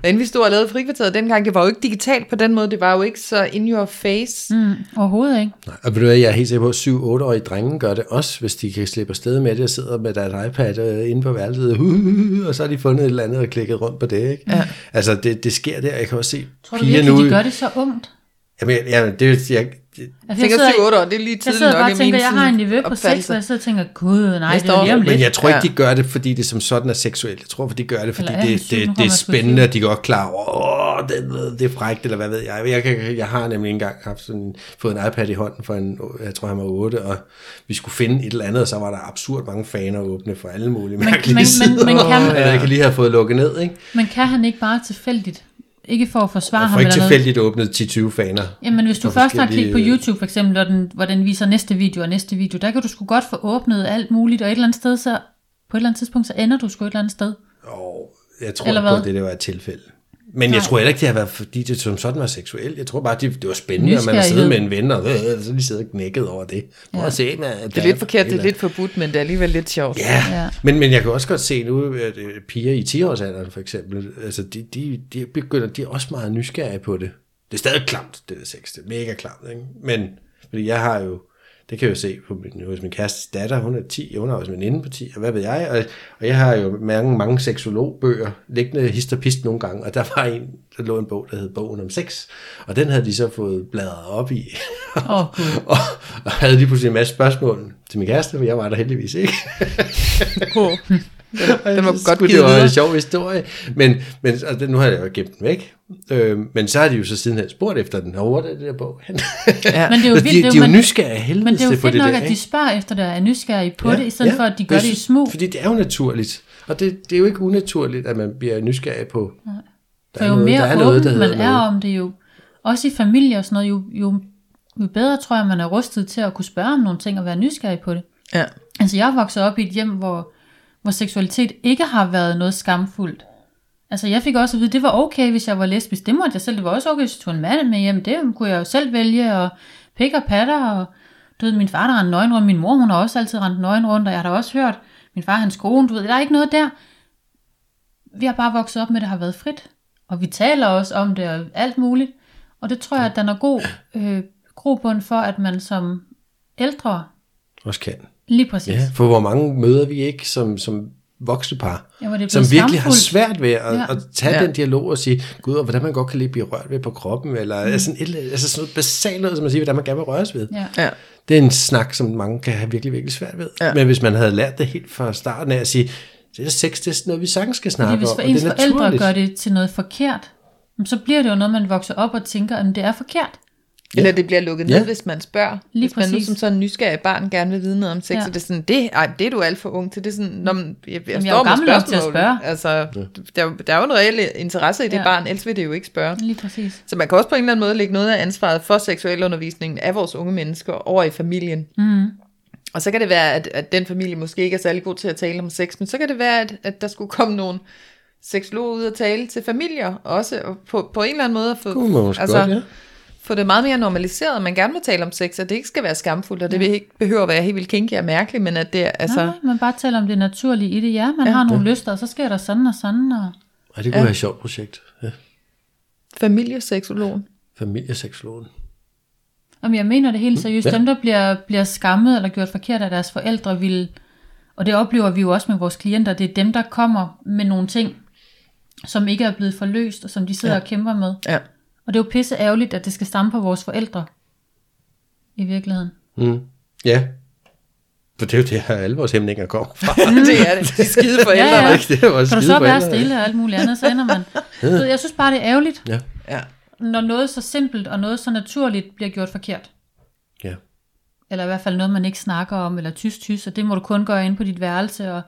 inden vi stod og lavede frikvarteret dengang, det var jo ikke digitalt på den måde, det var jo ikke så in your face. Mm. Overhovedet ikke. Nej, og ved du hvad, jeg er helt sikker på, at 7-8-årige drenge gør det også, hvis de kan slippe afsted med det, og sidder med deres iPad øh, inde på værelset, og så har de fundet et eller andet og klikket rundt på det, ikke? Ja. Altså, det, det sker der. Jeg kan også se Tror du piger virkelig, nu... de gør det så ungt? Jamen, ja, det, er- jeg, det, Altså, Jeg tænker sidder- 7-8 år, det er lige Jeg tidligt nok bare i og tænker, min jeg har en nevø på 6, opfattelse. og jeg sidder og tænker, gud, nej, det er år. lige om lidt. Men jeg tror ikke, de gør det, fordi det som sådan er seksuelt. Jeg tror, fordi de gør det, fordi Eller det, det, det, det er jeg spændende, at de godt klar over, åh, det, det er frækt, eller hvad ved jeg. Jeg, kan, jeg har nemlig engang haft sådan, fået en iPad i hånden for en, jeg tror han var 8, og vi skulle finde et eller andet, og så var der absurd mange faner åbne for alle mulige mærkelige men- sider. men kan- Eller jeg kan lige have fået lukket ned, ikke? Men kan han ikke bare tilfældigt, ikke for at forsvare ham får ikke noget, tilfældigt åbnet 10-20 faner. Jamen hvis du for først har klikket på YouTube for eksempel, hvor den, hvor den viser næste video og næste video, der kan du sgu godt få åbnet alt muligt, og et eller andet sted, så på et eller andet tidspunkt, så ender du sgu et eller andet sted. Og jeg tror Eller ikke på, at det, det var et tilfælde. Men jeg tror heller ikke, det har været, fordi det som sådan var seksuelt. Jeg tror bare, det, det var spændende, at man har siddet med en ven, og øh, så lige siddet og knækket over det. Prøv at se, man, Det er lidt forkert, det er lidt forbudt, men det er alligevel lidt sjovt. Ja, Ja. ja. Men, men jeg kan også godt se nu, at øh, piger i 10-årsalderen for eksempel, altså de, de, de begynder, de er også meget nysgerrige på det. Det er stadig klamt, det der sex, det er mega klamt, ikke? Men, fordi jeg har jo, det kan jeg jo se på min, hos min kærestes datter, hun er 10, hun er også inde på 10, og hvad ved jeg, og, og jeg har jo mange, mange seksologbøger liggende hist og pist nogle gange, og der var en, der lå en bog, der hed Bogen om sex, og den havde de så fået bladret op i, oh, og, og havde lige pludselig en masse spørgsmål til min kæreste, for jeg var der heldigvis ikke. Oh. Den, den var godt givet det var videre. en sjov historie. Men, men det, nu har jeg jo gemt den væk. Øh, men så har de jo så sidenhen spurgt efter den. Og hvor er det der bog? Ja. Men det er jo de, vildt, det de er er jo, nysgerrige af helvede men det er jo fedt nok, der, at de spørger efter det, og er nysgerrige på det, i stedet for, at de gør det i smug. Fordi det er jo naturligt. Og det, det er jo ikke unaturligt, at man bliver nysgerrig på. Der For er jo noget- mere der er noget, der man er noget. om det jo, også i familie og sådan noget, jo, jo, jo bedre tror jeg, man er rustet til at kunne spørge om nogle ting og være nysgerrig på det. Ja. Altså jeg vokset op i et hjem, hvor, hvor seksualitet ikke har været noget skamfuldt. Altså jeg fik også at vide, at det var okay, hvis jeg var lesbisk. Det måtte jeg selv. Det var også okay, hvis jeg tog en mand med hjem. Det kunne jeg jo selv vælge, og pik og patter, og du ved, min far der rendte nøgen rundt, min mor hun har også altid rendt nøgen rundt, og jeg har da også hørt, min far hans kone, du ved, der er ikke noget der. Vi har bare vokset op med, at det har været frit. Og vi taler også om det og alt muligt. Og det tror jeg, at der er god øh, grobund for, at man som ældre, Også kan lige præcis, Ja, for hvor mange møder vi ikke som, som voksne par, Ja, som virkelig har skamfuldt. svært ved at, Ja. at tage Ja. den dialog og sige, gud, og hvordan man godt kan lige blive rørt ved på kroppen, eller mm. altså, et, altså sådan noget basalt noget, som man siger, hvordan man gerne vil røres ved. Ja. Ja. Det er en snak, som mange kan have virkelig, virkelig svært ved. Ja. Men hvis man havde lært det helt fra starten af at sige, det er sex, det er sådan noget, vi sagtens skal snakke Fordi om, og det er forældre gør det til noget forkert, så bliver det jo noget, man vokser op og tænker, at det er forkert. Eller det bliver lukket ned, Ja. hvis man spørger. Lige hvis man nu præcis. som sådan en nysgerrig barn gerne vil vide noget om sex, Ja. ja. så det er sådan, det, ej, det er du alt for ung til. Det er sådan, når man, jeg, jeg, jeg er jo med gammel nok til at spørge. Altså, der, er jo- der er jo en reel interesse i det Ja. ja. barn, ellers vil det jo ikke spørge. Lige præcis. Så man kan også på en eller anden måde lægge noget af ansvaret for seksualundervisningen af vores unge mennesker over i familien. Mm. Og så kan det være, at, at den familie måske ikke er særlig god til at tale om sex, men så kan det være, at, at der skulle komme nogle seksologer ud og tale til familier også, og på, på en eller anden måde at få, Kunne man måske godt, ja. Få det meget mere normaliseret, at man gerne må tale om sex, og det ikke skal være skamfuldt, og det vil ikke behøver at være helt vildt kinky og mærkeligt, men at det er, altså, Nej, man bare taler om det naturlige i det. Ja, man Ja. ja. har nogle lyster, og så sker der sådan og sådan. Og... Og det kunne Ja. ja. være et sjovt projekt. Ja. familieseksologen. Familieseksologen. Jamen, jeg mener det helt seriøst. Ja. Dem, der bliver, bliver skammet eller gjort forkert af deres forældre, vil, og det oplever vi jo også med vores klienter, det er dem, der kommer med nogle ting, som ikke er blevet forløst, og som de sidder Ja. ja. og kæmper med. Ja. Og det er jo pisse ærgerligt, at det skal stamme fra vores forældre. I virkeligheden. Mm. Ja. For det er jo det her, alle vores hæmninger kommer fra. det er det. De skide forældre. Ja, ja. Ikke? Det er vores Kan du skide så være stille og alt muligt andet, så ender man. Du ved, Jeg synes bare, det er ærgerligt, Ja. Ja. når noget så simpelt og noget så naturligt bliver gjort forkert. ja. Eller i hvert fald noget, man ikke snakker om, eller tys-tys, og det må du kun gøre inde på dit værelse. Og...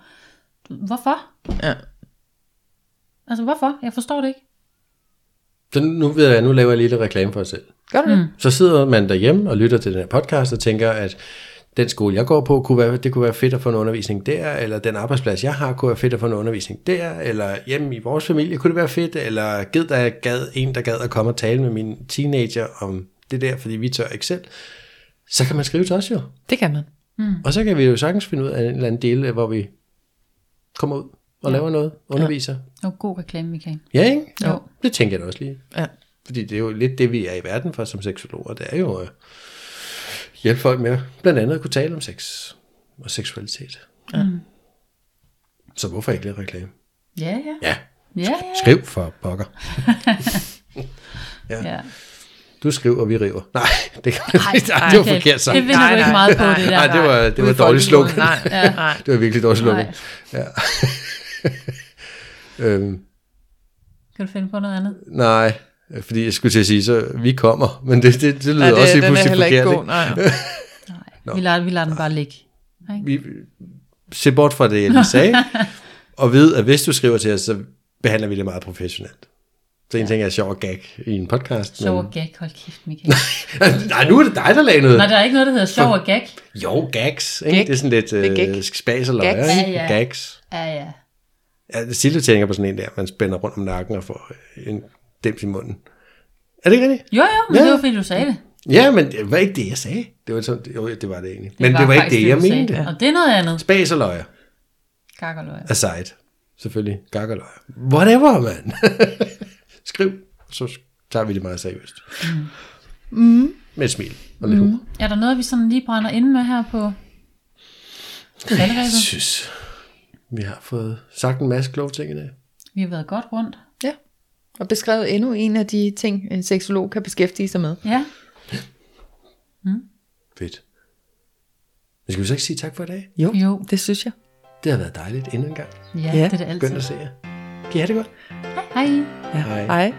Hvorfor? Ja. Altså, hvorfor? Jeg forstår det ikke. Så nu ved jeg, nu laver jeg lige lidt reklame for os selv. Gør du det? Mm. Så sidder man derhjemme og lytter til den her podcast og tænker, at den skole, jeg går på, kunne være, det kunne være fedt at få en undervisning der, eller den arbejdsplads, jeg har, kunne være fedt at få en undervisning der, eller hjemme i vores familie kunne det være fedt, eller gid der gad en, der gad at komme og tale med min teenager om det der, fordi vi tør ikke selv. Så kan man skrive til os jo. Det kan man. Og så kan vi jo sagtens finde ud af en eller anden del, hvor vi kommer ud og ja. laver noget, underviser. Og god reklame, Michael. Ja, ikke? Jo. Det tænker jeg da også lige. Ja. Fordi det er jo lidt det, vi er i verden for som seksologer. Det er jo at hjælpe folk med blandt andet at kunne tale om sex og seksualitet. Ja. Så hvorfor ikke lidt reklame? Ja, ja. Ja, Ja, ja. skriv for pokker. ja. Du skriver, og vi river. Nej, det, kan, nej, det var Okay, forkert sagt. Det vinder Nej, du ikke nej, meget på, nej, det der. Nej, det var, det var Ude i dårligt slogan. Nej, Ja. nej. Det var virkelig dårligt slogan. Nej. Ja. øhm, Kan du finde på noget andet? nej, fordi jeg skulle til at sige, så vi kommer. Men det, det, det lyder Nej, det, også lige den er pludselig heller ikke forkert. god. Nej. Nej, vi lader, vi lader den bare ligge. vi se bort fra det, jeg lige sagde, og ved, at hvis du skriver til os, så behandler vi det meget professionelt. Så en ting er sjov og gag i en podcast. Sjov og gag, hold kæft, Michael. Nej, nu er det dig, der lagde noget. Nej, der er ikke noget, der hedder sjov og gag. Jo, gags. Ikke? Gag. Det er sådan lidt øh, spas og Gags. løjer, ikke? Ja, ja. Gags. Ja, ja. Ja, Silje tænker på sådan en der, man spænder rundt om nakken og får øh, en dims i munden. Er det ikke rigtigt? Jo, jo, men Ja. det var fordi, du sagde det. Ja, men det var ikke det, jeg sagde. Det var sådan, jo, det var det egentlig. Det men var det var ikke det, jeg mente. Og det er noget andet. Spas og løjer. Gag og løg. Aside. Selvfølgelig. Løjer. Whatever, mand. Skriv. Så tager vi det meget seriøst. Mm. Med et smil og lidt humor. Er der noget, vi sådan lige brænder ind med her på Jeg synes, vi har fået sagt en masse kloge ting i dag. Vi har været godt rundt. Ja. Og beskrevet endnu en af de ting, en seksolog kan beskæftige sig med. Ja, Fedt. Men skal vi så ikke sige tak for i dag? Jo, Jo. det synes jeg. Det har været dejligt endnu en gang. ja, Ja. det er det altid. Skønt at se jer. Kan I have det godt? Hej. Ja. Hej. Hej.